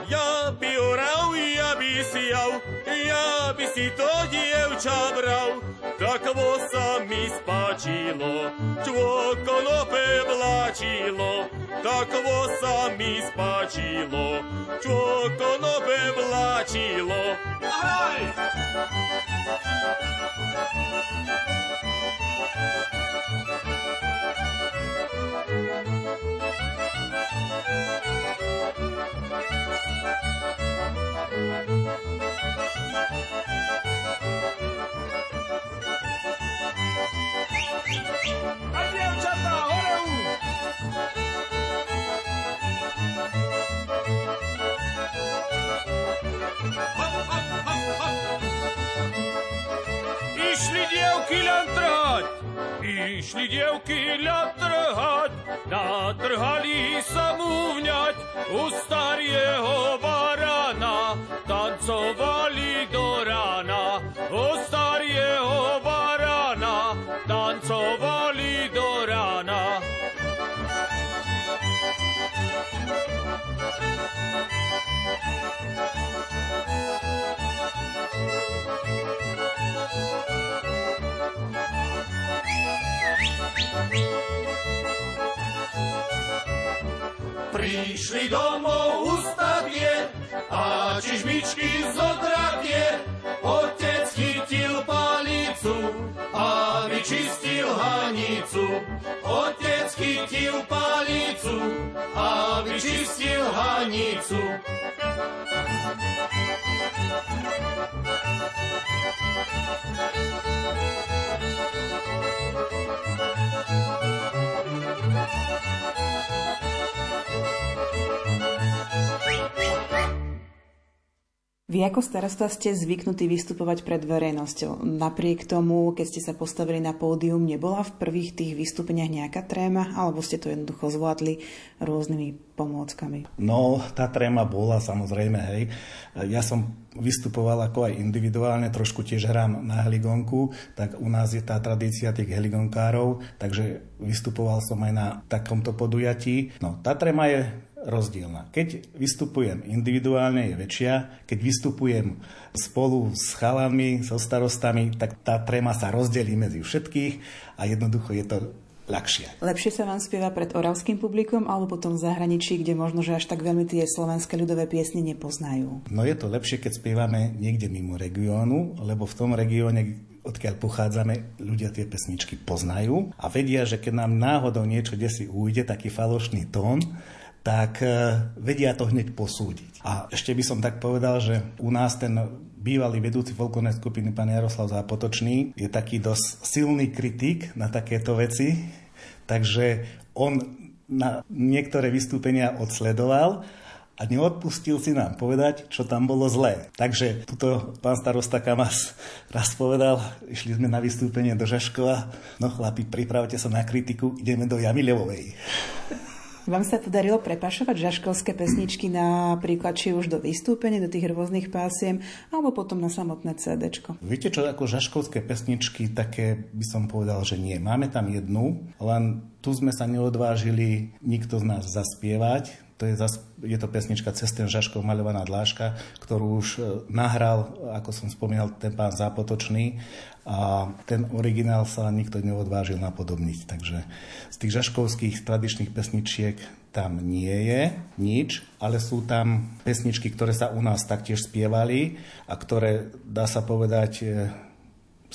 Ja by oral, ja by sial, ja by si to dievča bral, tak vo sa mi spáčilo, čo konope vláčilo, tak vo sa mi spáčilo, čo konope Išli dievky len trhať, išli dievky len trhať, natrhali sa mu vňať u starého barana, tancovali do rána, u starého barana, tancovali do rána. Prišli domov ustatie a čižmičky zodratie. Otec chytil palicu a vyčistil hanicu. Otec chytil palicu a vyčistil hanicu. Vy ako starosta ste zvyknutí vystupovať pred verejnosťou. Napriek tomu, keď ste sa postavili na pódium, nebola v prvých tých vystúpeniach nejaká tréma, alebo ste to jednoducho zvládli rôznymi pomôckami? No, tá tréma bola samozrejme, hej. Ja som vystupoval ako aj individuálne, trošku tiež hrám na heligonku, tak u nás je tá tradícia tých heligonkárov, takže vystupoval som aj na takomto podujatí. No, tá tréma je rozdielna. Keď vystupujem individuálne, je väčšia. Keď vystupujem spolu s chalami, so starostami, tak tá tréma sa rozdelí medzi všetkých a jednoducho je to ľahšie. Lepšie sa vám spieva pred oravským publikom alebo potom v zahraničí, kde možno, že až tak veľmi tie slovenské ľudové piesne nepoznajú? No je to lepšie, keď spievame niekde mimo regiónu, lebo v tom regióne odkiaľ pochádzame, ľudia tie pesničky poznajú a vedia, že keď nám náhodou niečo kde si ujde, taký falošný tón, tak e, vedia to hneď posúdiť. A ešte by som tak povedal, že u nás ten bývalý vedúci folklórnej skupiny, pán Jaroslav Zápotočný, je taký dosť silný kritik na takéto veci, takže on na niektoré vystúpenia odsledoval a neodpustil si nám povedať, čo tam bolo zlé. Takže tuto pán starosta Kamas raz povedal, išli sme na vystúpenie do Žaškova, no chlapi, pripravte sa na kritiku, ideme do Jamilevovej. Vám sa podarilo prepašovať žaškovské pesničky napríklad či už do vystúpenia, do tých rôznych pásiem, alebo potom na samotné CD. Viete čo, ako žaškovské pesničky, také by som povedal, že nie. Máme tam jednu, len tu sme sa neodvážili nikto z nás zaspievať, to je, zas, je to pesnička Cez ten žaškov maľovaná dláška, ktorú už e, nahral, ako som spomínal, ten pán Zápotočný a ten originál sa nikto neodvážil napodobniť. Takže z tých žaškovských tradičných pesničiek tam nie je nič, ale sú tam pesničky, ktoré sa u nás taktiež spievali a ktoré, dá sa povedať, e,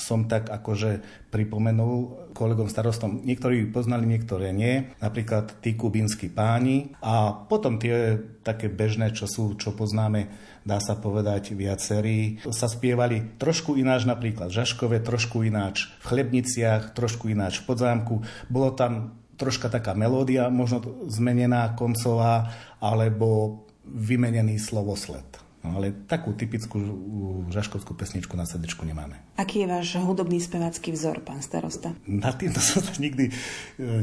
som tak akože pripomenul kolegom starostom. Niektorí poznali, niektoré nie. Napríklad tí kubínsky páni. A potom tie také bežné, čo sú, čo poznáme, dá sa povedať viacerí, sa spievali trošku ináč napríklad v Žaškove, trošku ináč v Chlebniciach, trošku ináč v Podzámku. Bolo tam troška taká melódia, možno zmenená koncová, alebo vymenený slovosled. No ale takú typickú žaškovskú pesničku na srdečku nemáme. Aký je váš hudobný spevácky vzor, pán starosta? Na týmto som sa nikdy e,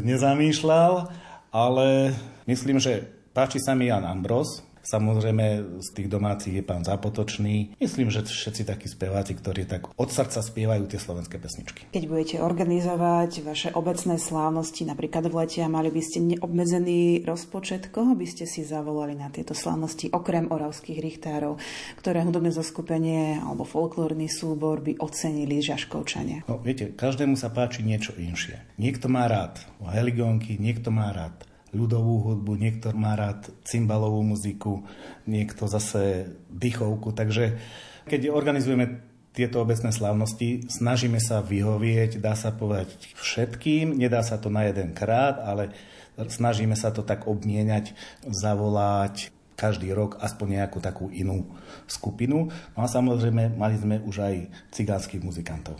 nezamýšľal, ale myslím, že páči sa mi Jan Ambros, Samozrejme, z tých domácich je pán Zapotočný. Myslím, že všetci takí speváci, ktorí tak od srdca spievajú tie slovenské pesničky. Keď budete organizovať vaše obecné slávnosti, napríklad v lete, a mali by ste neobmedzený rozpočet, koho by ste si zavolali na tieto slávnosti, okrem oravských richtárov, ktoré hudobné zoskupenie alebo folklórny súbor by ocenili Žaškovčania? No, viete, každému sa páči niečo inšie. Niekto má rád heligónky, niekto má rád ľudovú hudbu, niekto má rád cymbalovú muziku, niekto zase dychovku. Takže keď organizujeme tieto obecné slávnosti, snažíme sa vyhovieť, dá sa povedať všetkým, nedá sa to na jeden krát, ale snažíme sa to tak obmieniať, zavolať každý rok aspoň nejakú takú inú skupinu. No a samozrejme mali sme už aj cigánskych muzikantov.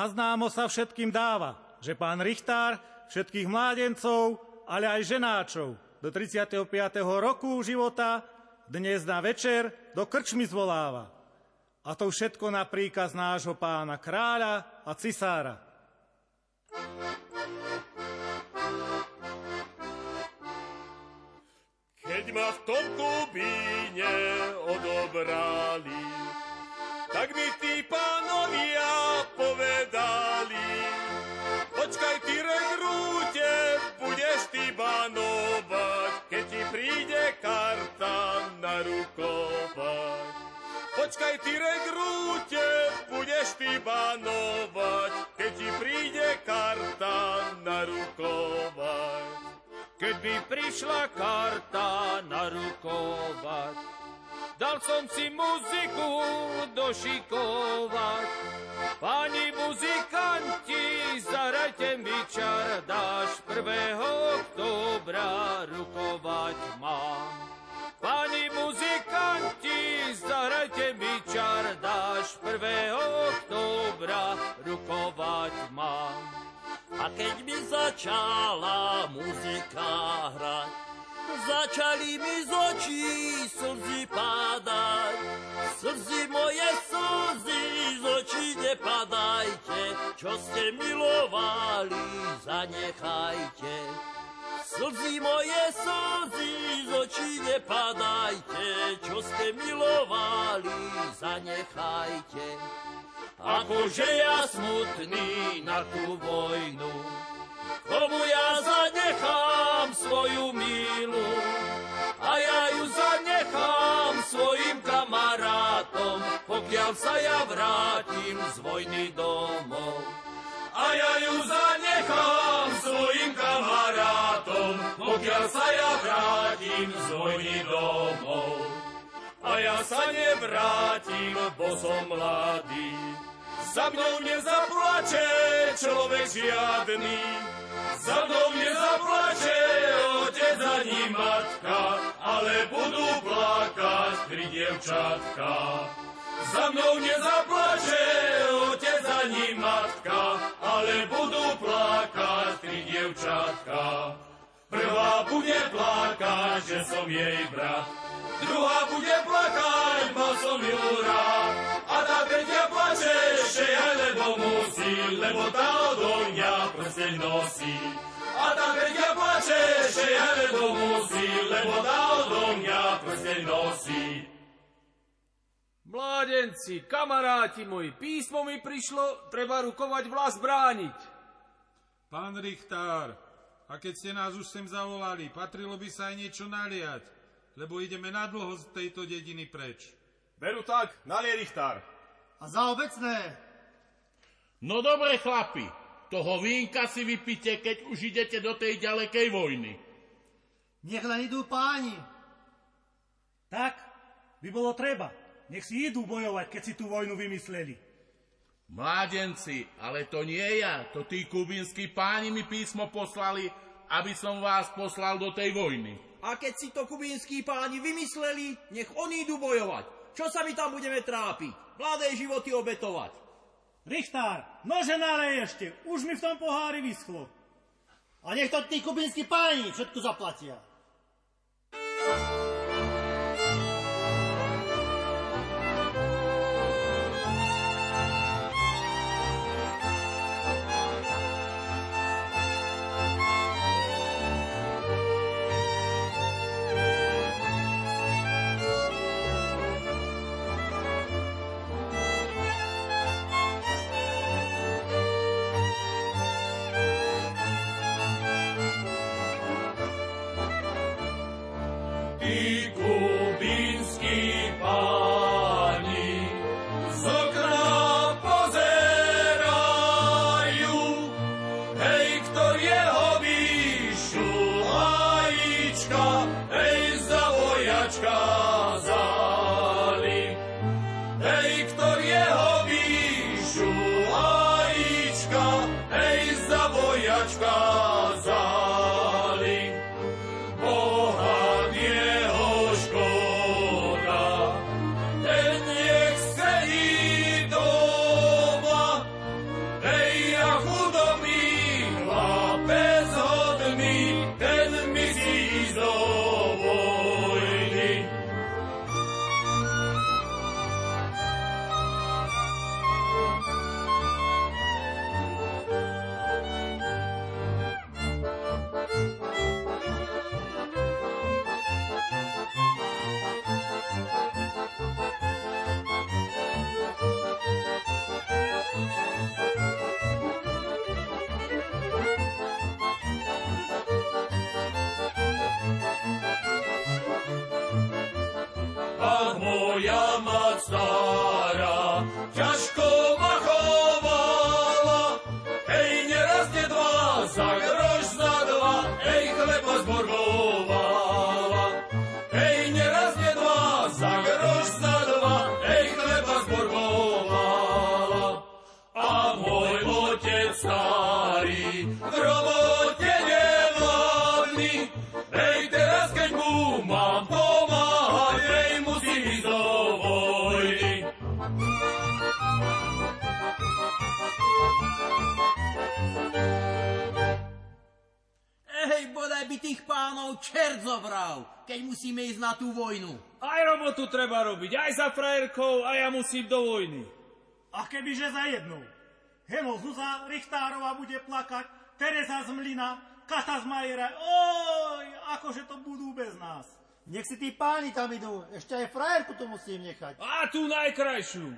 Naznámo sa všetkým dáva, že pán Richtár všetkých mládencov, ale aj ženáčov do 35. roku života dnes na večer do krčmy zvoláva. A to všetko na príkaz nášho pána kráľa a cisára. Keď ma v tom Kubíne odobrali, tak mi tí narukovať. Počkaj ty regrúte, budeš ty banovať, keď ti príde karta narukovať. Keď by prišla karta narukovať, Dal som si muziku došikovať. Páni muzikanti, zahrajte mi čar, dáš 1. oktobra rukovať mám. Muzikanti, zahrajte mi čar, dáš 1. oktobra rukovať mám. A keď mi začala muzika hrať, začali mi z očí slzy pádať. Slzy moje slzy z očí nepadajte, čo ste milovali, zanechajte. Slzy moje slzy z očí nepadajte, čo ste milovali, zanechajte. Akože ja smutný na tú vojnu, komu ja zanechám svoju milu a ja ju zanechám svojim kamarátom, po pokiaľ sa ja vrátim z vojny domov. A ja ju zanechám svojim kamarátom, pokiaľ sa ja vrátim z vojny domov. A ja sa nevrátim, bo som mladý. Za mnou nezaplače človek žiadny, za mnou nezaplače otec ani matka, ale budú plakať tri dievčatka. Za mnou nezaplače otec ani matka, ale budú plakať tri dievčatka. Prvá bude plakať, že som jej brat, druhá bude plakať, mal som ju rád. A tá tretia plače, že ja lebo musí, lebo tá odo mňa prsteň nosí. A tá tretia plače, že ja lebo musí, lebo tá odo mňa prsteň nosí. Mládenci, kamaráti moji, písmo mi prišlo, treba rukovať vlas brániť. Pán Richtár, a keď ste nás už sem zavolali, patrilo by sa aj niečo naliať, lebo ideme na dlho z tejto dediny preč. Veru tak, nalie Richtár. A za obecné. No dobre, chlapi, toho vínka si vypite, keď už idete do tej ďalekej vojny. Nech len idú páni. Tak, by bolo treba. Nech si idú bojovať, keď si tú vojnu vymysleli. Mládenci, ale to nie ja, to tí kubinskí páni mi písmo poslali, aby som vás poslal do tej vojny. A keď si to kubinskí páni vymysleli, nech oni idú bojovať. Čo sa my tam budeme trápiť? Mladé životy obetovať. Richtár, nože nalej ešte, už mi v tom pohári vyschlo. A nech to tí kubinskí páni všetko zaplatia. Robiť aj za frajerkou a ja musím do vojny. A kebyže za jednou. Hemo Zuza Richtárova bude plakať, Teresa z Mlina, Kata z Majera, oj, akože to budú bez nás. Nech si tí páni tam idú, ešte aj frajerku tu musím nechať. A tú najkrajšiu.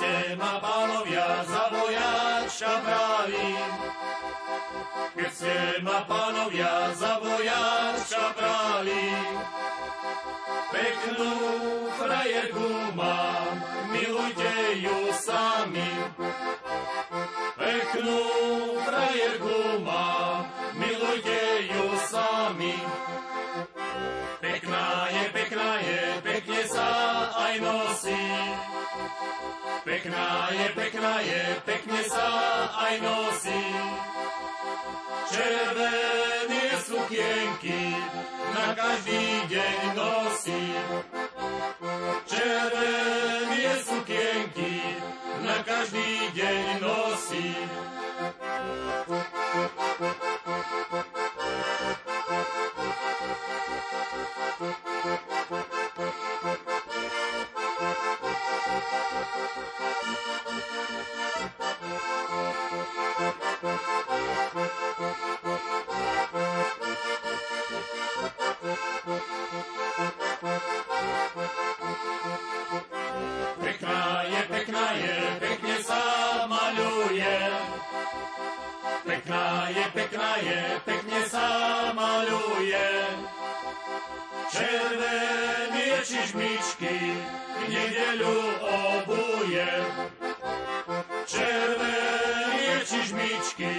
Ste ma pánovia za vojača brali. Keď ste ma pánovia za vojača brali. Peknú frajerku mám, milujte ju sami. Peknú frajerku mám, milujte ju sami. Aj nosí. Pekná je, pekná je, pekne sa aj nosí. Červené sukienky na každý deň nosí. Červené sukienky na každý deň nosí. Pekná je, pekná je, pekne sa maľuje. Pekná je, pekná je, pekne sa maľuje. Červené čižmičky v nedeľu obuje. Červené čižmičky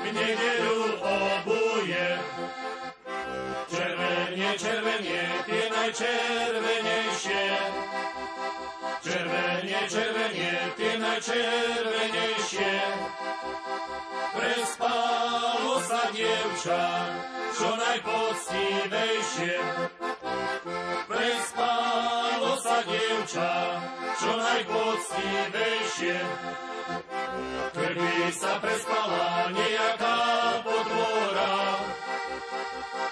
v nedeľu obuje. Červenie, červenie, tie najčervenejšie. Červenie, červenie, tie najčervenejšie. Prespalo sa dievča, čo najpoctivejšie. Prespalo sa dievča, čo najpoctivejšie. Keby sa prespala nejaká potvora,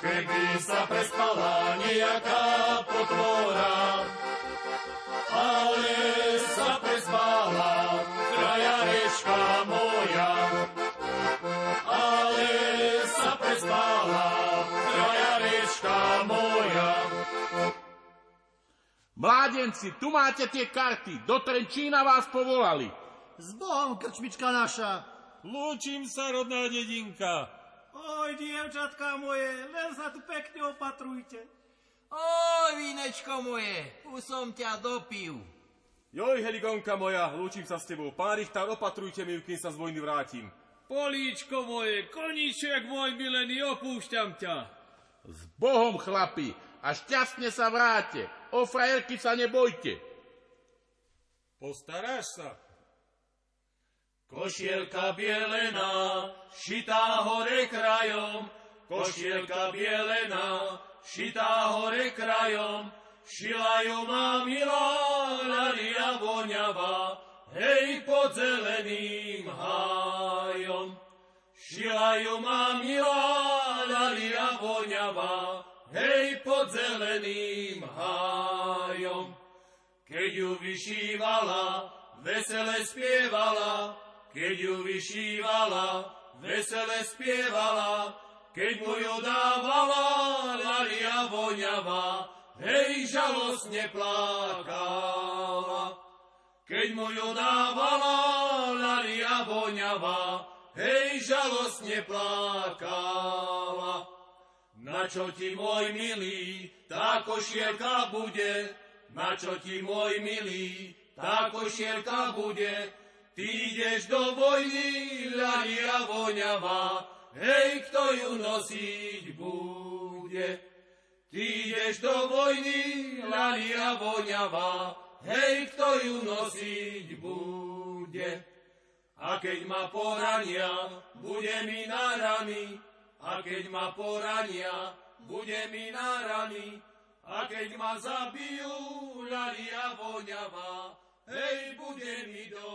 keby sa prespala nejaká potvora, ale sa prespala frajarečka moja. Ale sa prespala frajarečka moja. Mládenci, tu máte tie karty. Do Trenčína vás povolali. S Bohom, krčmička naša. Lúčim sa, rodná dedinka. Oj, dievčatka moje, len sa tu pekne opatrujte. Oj, vínečko moje, už som ťa dopil. Joj, Heligonka moja, lúčim sa s tebou. Pán Richtár, opatrujte mi, kým sa z vojny vrátim. Políčko moje, koníček môj milený, opúšťam ťa. S Bohom, chlapi, a šťastne sa vráte. O frajerky sa nebojte. Postaráš sa. Košielka bielená, šitá hore krajom, košielka bielená, šitá hore krajom, šila ju má milá, lalia voňavá, hej pod zeleným hájom. Šila ju má milá, lalia voňavá, hej pod zeleným hájom. Keď ju vyšívala, vesele spievala, keď ju vyšívala, vesele spievala, keď mu ju dávala, lalia voňava, hej, žalostne plakala. Keď mu ju dávala, lalia voňava, hej, žalostne plakala. Na čo ti, môj milý, tá košielka bude, na čo ti, môj milý, tá košielka bude, Ty ideš do vojny, ľadia voňava, hej, kto ju nosiť bude. Ty ideš do vojny, ľadia voňava, hej, kto ju nosiť bude. A keď ma porania, bude mi na rany, a keď ma porania, bude mi na rany, a keď ma zabijú, ľadia voňava, hej, bude mi do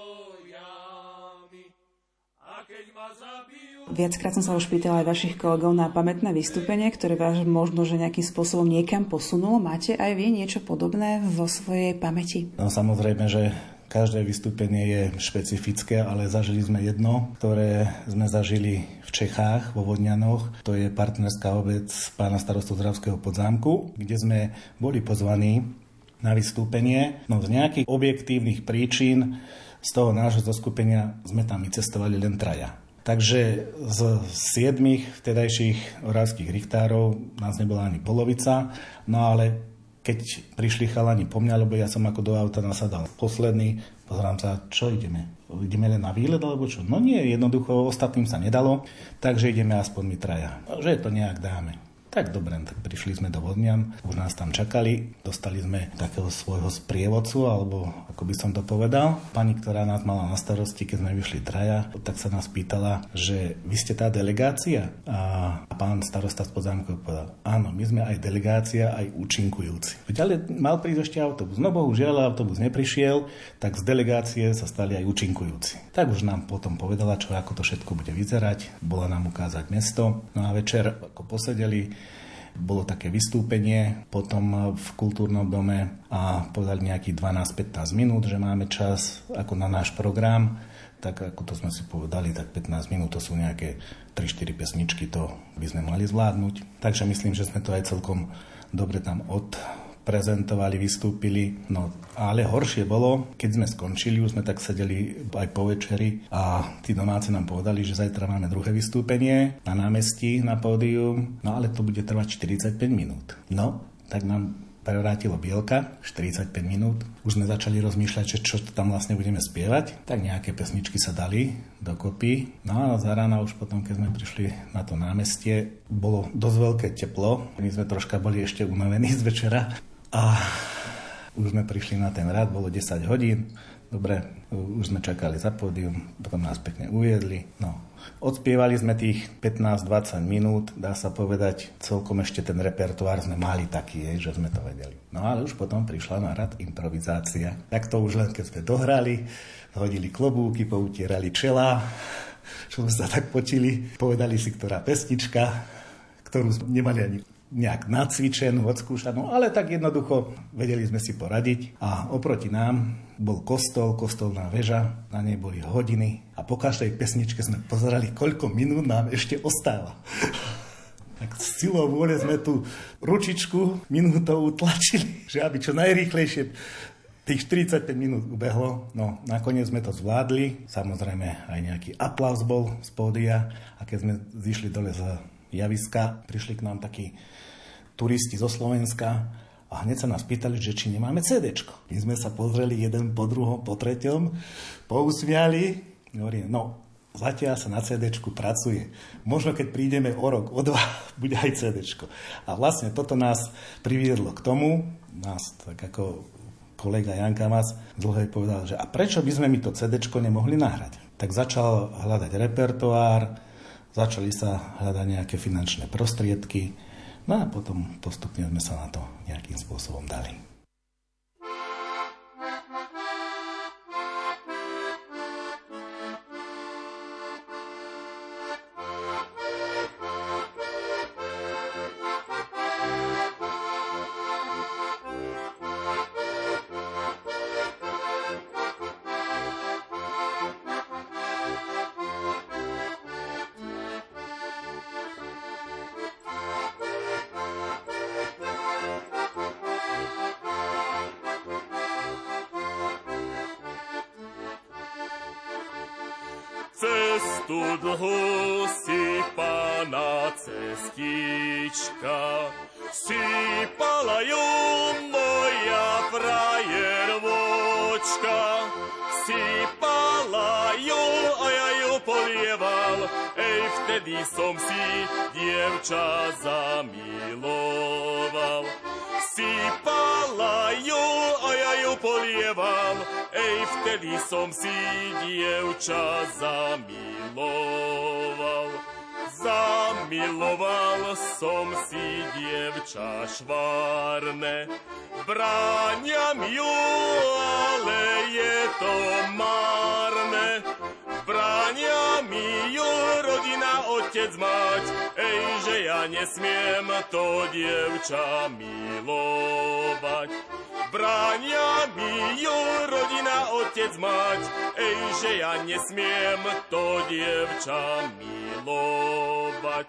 jamy. Viackrát som sa už pýtala aj vašich kolegov na pamätné vystúpenie, ktoré vás možno, že nejakým spôsobom niekam posunulo. Máte aj vy niečo podobné vo svojej pamäti? No samozrejme, že Každé vystúpenie je špecifické, ale zažili sme jedno, ktoré sme zažili v Čechách, vo Vodňanoch. To je partnerská obec pána starostu Zdravského podzámku, kde sme boli pozvaní na vystúpenie. No z nejakých objektívnych príčin z toho nášho zoskupenia sme tam cestovali len traja. Takže z siedmých vtedajších oravských richtárov nás nebola ani polovica, no ale keď prišli chalani po mňa, lebo ja som ako do auta nasadal posledný, pozerám sa, čo ideme? Ideme len na výlet alebo čo? No nie, jednoducho ostatným sa nedalo, takže ideme aspoň my traja. Že to nejak dáme. Tak dobre, prišli sme do Vodnian, už nás tam čakali, dostali sme takého svojho sprievodcu, alebo ako by som to povedal. Pani, ktorá nás mala na starosti, keď sme vyšli traja, tak sa nás pýtala, že vy ste tá delegácia? A pán starosta z podzámkov povedal, áno, my sme aj delegácia, aj účinkujúci. Veď ale mal prísť ešte autobus. No bohužiaľ, autobus neprišiel, tak z delegácie sa stali aj účinkujúci. Tak už nám potom povedala, čo ako to všetko bude vyzerať, bola nám ukázať mesto. No a večer, ako posedeli, bolo také vystúpenie potom v kultúrnom dome a povedali nejakých 12-15 minút, že máme čas ako na náš program tak ako to sme si povedali, tak 15 minút to sú nejaké 3-4 pesničky, to by sme mali zvládnuť. Takže myslím, že sme to aj celkom dobre tam od prezentovali, vystúpili. No ale horšie bolo, keď sme skončili, už sme tak sedeli aj po večeri a tí domáci nám povedali, že zajtra máme druhé vystúpenie na námestí, na pódium, no ale to bude trvať 45 minút. No, tak nám prevrátilo Bielka, 45 minút. Už sme začali rozmýšľať, že čo tam vlastne budeme spievať. Tak nejaké pesničky sa dali dokopy. No a za rána už potom, keď sme prišli na to námestie, bolo dosť veľké teplo. My sme troška boli ešte unavení z večera. A už sme prišli na ten rad, bolo 10 hodín. Dobre, už sme čakali za pódium, potom nás pekne uviedli. No, odspievali sme tých 15-20 minút, dá sa povedať, celkom ešte ten repertoár sme mali taký, že sme to vedeli. No ale už potom prišla na rad improvizácia. Tak to už len keď sme dohrali, hodili klobúky, poutierali čela, čo sme sa tak počili, povedali si, ktorá pesnička, ktorú nemali ani nejak nacvičenú, odskúšanú, ale tak jednoducho vedeli sme si poradiť. A oproti nám bol kostol, kostolná väža, na nej boli hodiny a po každej pesničke sme pozerali, koľko minút nám ešte ostáva. tak s silou vôle sme tú ručičku minútovú tlačili, že aby čo najrýchlejšie tých 45 minút ubehlo, no nakoniec sme to zvládli, samozrejme aj nejaký aplauz bol z pódia a keď sme zišli dole z javiska, prišli k nám takí turisti zo Slovenska a hneď sa nás pýtali, že či nemáme CD. My sme sa pozreli jeden po druhom, po treťom, pousmiali. Hovorím, no, zatiaľ sa na CD pracuje. Možno keď prídeme o rok, o dva, bude aj CD. A vlastne toto nás priviedlo k tomu, nás tak ako kolega Jan Kamas dlhej povedal, že a prečo by sme mi to CD nemohli nahrať? Tak začal hľadať repertoár, začali sa hľadať nejaké finančné prostriedky, No a potom postupne sme sa na to nejakým spôsobom dali. Švárne. Bráňam ju, ale je to márne. Bráňa mi ju rodina, otec mať, ej, že ja nesmiem to dievča milovať. Bránia mi ju rodina, otec, mať, ej, že ja nesmiem to dievča milovať.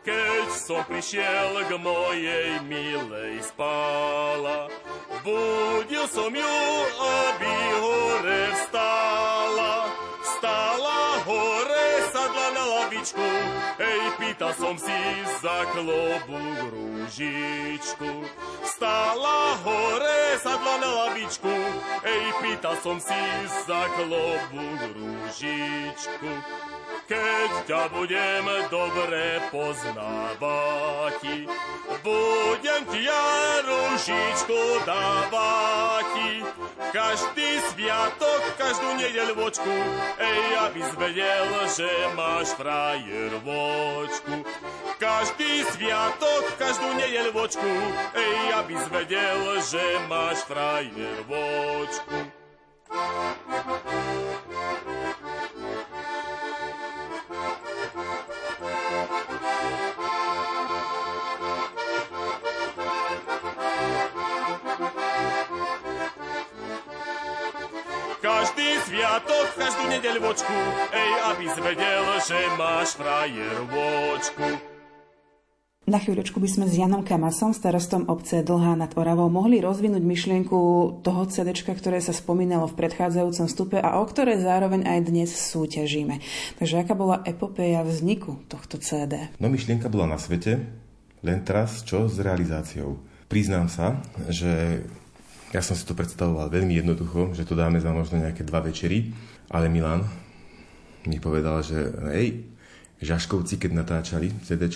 Keď som prišiel k mojej milej spála, budil som ju, aby hore vstala. Stala hore, sadla na lavičku, ej, pýtal som si za klobu rúžičku. Stala hore, sadla na lavičku, ej, pýta som si za klobúk rúžičku. Keď ťa budem dobre poznávať, budem ti ja rúžičku dávať. Každý sviatok, každú nedeľ vočku, ej, aby zvedel, že máš frajer vočku. Každý sviatok, každú nedeľ vočku, ej, aby zvedel, že máš frajer vočku. Každý sviatok, každú nedeľvočku, ej, aby zvedel, že máš frajerovočku. Na chvíľočku by sme s Janom Kamasom, starostom obce Dlhá nad Oravou, mohli rozvinúť myšlienku toho CD, ktoré sa spomínalo v predchádzajúcom stupe a o ktoré zároveň aj dnes súťažíme. Takže aká bola epopeja vzniku tohto CD? No myšlienka bola na svete, len teraz čo s realizáciou. Priznám sa, že ja som si to predstavoval veľmi jednoducho, že to dáme za možno nejaké dva večery, ale Milan mi povedal, že hej, Žaškovci, keď natáčali CD,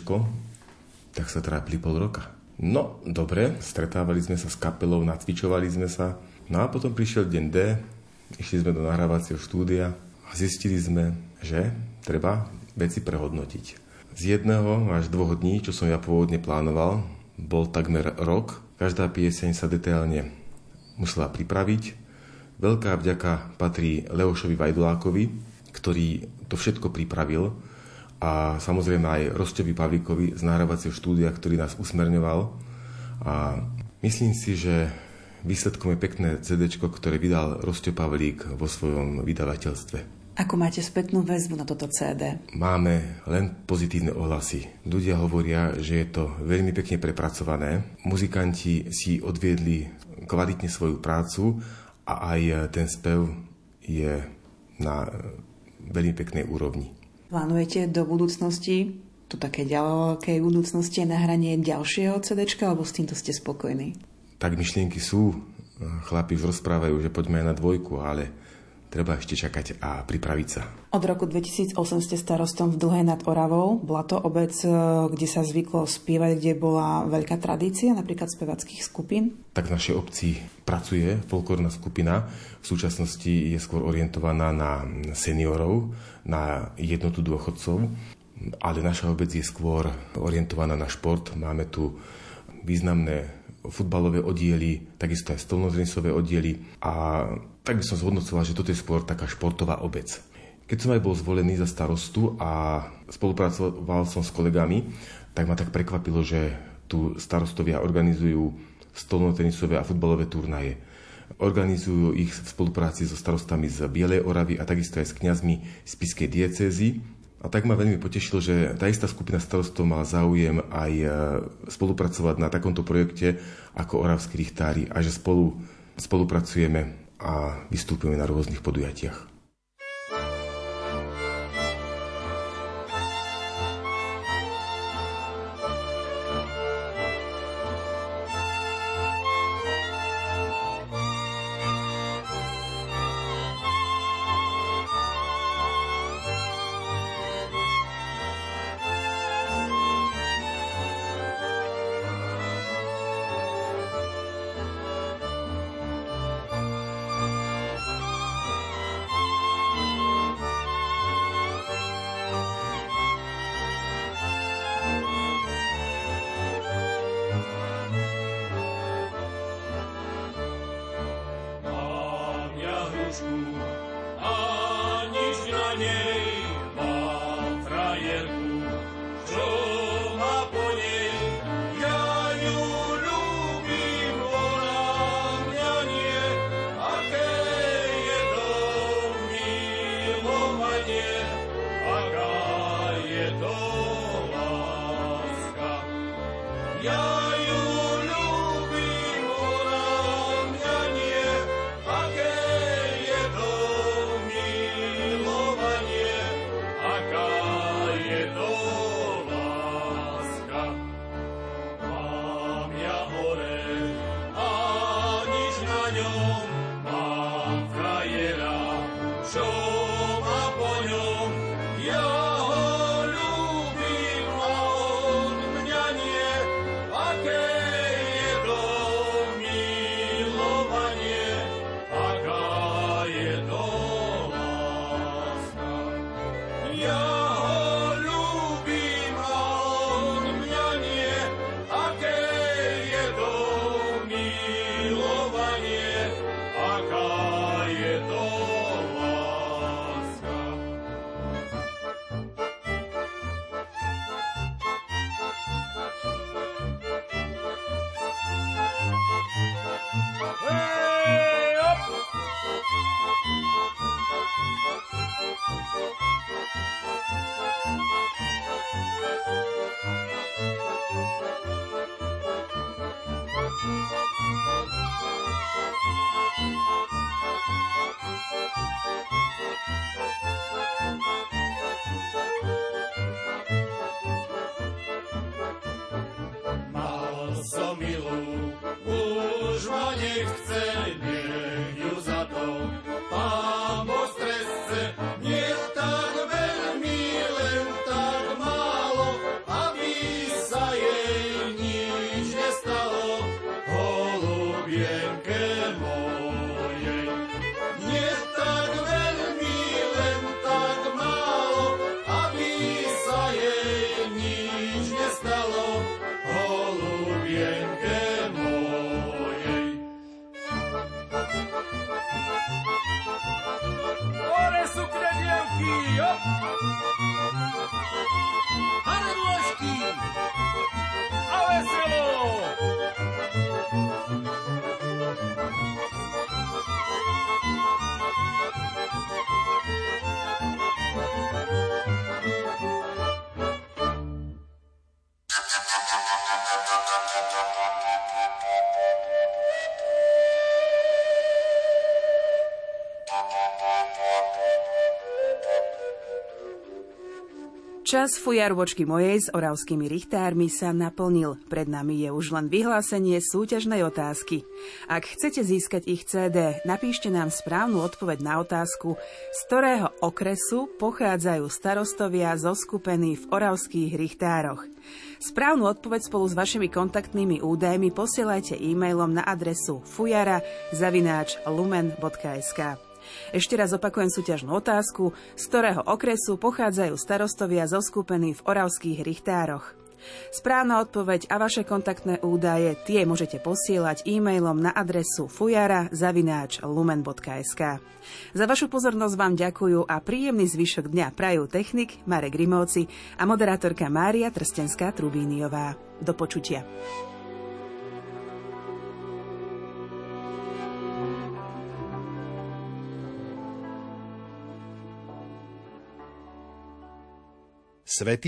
tak sa trápili pol roka. No, dobre, stretávali sme sa s kapelou, nacvičovali sme sa. No a potom prišiel deň D, išli sme do nahrávacieho štúdia a zistili sme, že treba veci prehodnotiť. Z jedného až dvoch dní, čo som ja pôvodne plánoval, bol takmer rok. Každá pieseň sa detailne musela pripraviť. Veľká vďaka patrí Leošovi Vajdulákovi, ktorý to všetko pripravil a samozrejme aj Rostovi Pavlíkovi z nahrávacieho štúdia, ktorý nás usmerňoval. A myslím si, že výsledkom je pekné CD, ktoré vydal Rosto Pavlík vo svojom vydavateľstve. Ako máte spätnú väzbu na toto CD? Máme len pozitívne ohlasy. Ľudia hovoria, že je to veľmi pekne prepracované. Muzikanti si odviedli kvalitne svoju prácu a aj ten spev je na veľmi peknej úrovni. Plánujete do budúcnosti, tu také ďalekej budúcnosti, nahranie ďalšieho CD, alebo s týmto ste spokojní? Tak myšlienky sú. Chlapi už rozprávajú, že poďme aj na dvojku, ale treba ešte čakať a pripraviť sa. Od roku 2008 ste starostom v Dlhej nad Oravou. Bola to obec, e, kde sa zvyklo spievať, kde bola veľká tradícia, napríklad spevackých skupín? Tak v našej obci pracuje folklórna skupina. V súčasnosti je skôr orientovaná na seniorov, na jednotu dôchodcov, ale naša obec je skôr orientovaná na šport. Máme tu významné futbalové oddiely, takisto aj stolnotenisové oddiely a tak by som zhodnocoval, že toto je skôr taká športová obec. Keď som aj bol zvolený za starostu a spolupracoval som s kolegami, tak ma tak prekvapilo, že tu starostovia organizujú stolnotenisové a futbalové turnaje. Organizujú ich v spolupráci so starostami z Bielej Oravy a takisto aj s kňazmi z Piskej diecézy. A tak ma veľmi potešilo, že tá istá skupina starostov mala záujem aj e, spolupracovať na takomto projekte ako Oravskí richtári a že spolu spolupracujeme a vystúpime na rôznych podujatiach. Čas fujarvočky mojej s oravskými richtármi sa naplnil. Pred nami je už len vyhlásenie súťažnej otázky. Ak chcete získať ich CD, napíšte nám správnu odpoveď na otázku, z ktorého okresu pochádzajú starostovia zoskupení v oravských richtároch. Správnu odpoveď spolu s vašimi kontaktnými údajmi posielajte e-mailom na adresu fujara.lumen.sk. Ešte raz opakujem súťažnú otázku, z ktorého okresu pochádzajú starostovia zoskupení v oravských richtároch. Správna odpoveď a vaše kontaktné údaje tie môžete posielať e-mailom na adresu fujara.lumen.sk. Za vašu pozornosť vám ďakujú a príjemný zvyšok dňa prajú technik Marek Grimovci a moderátorka Mária Trstenská-Trubíniová. Do počutia. Svetý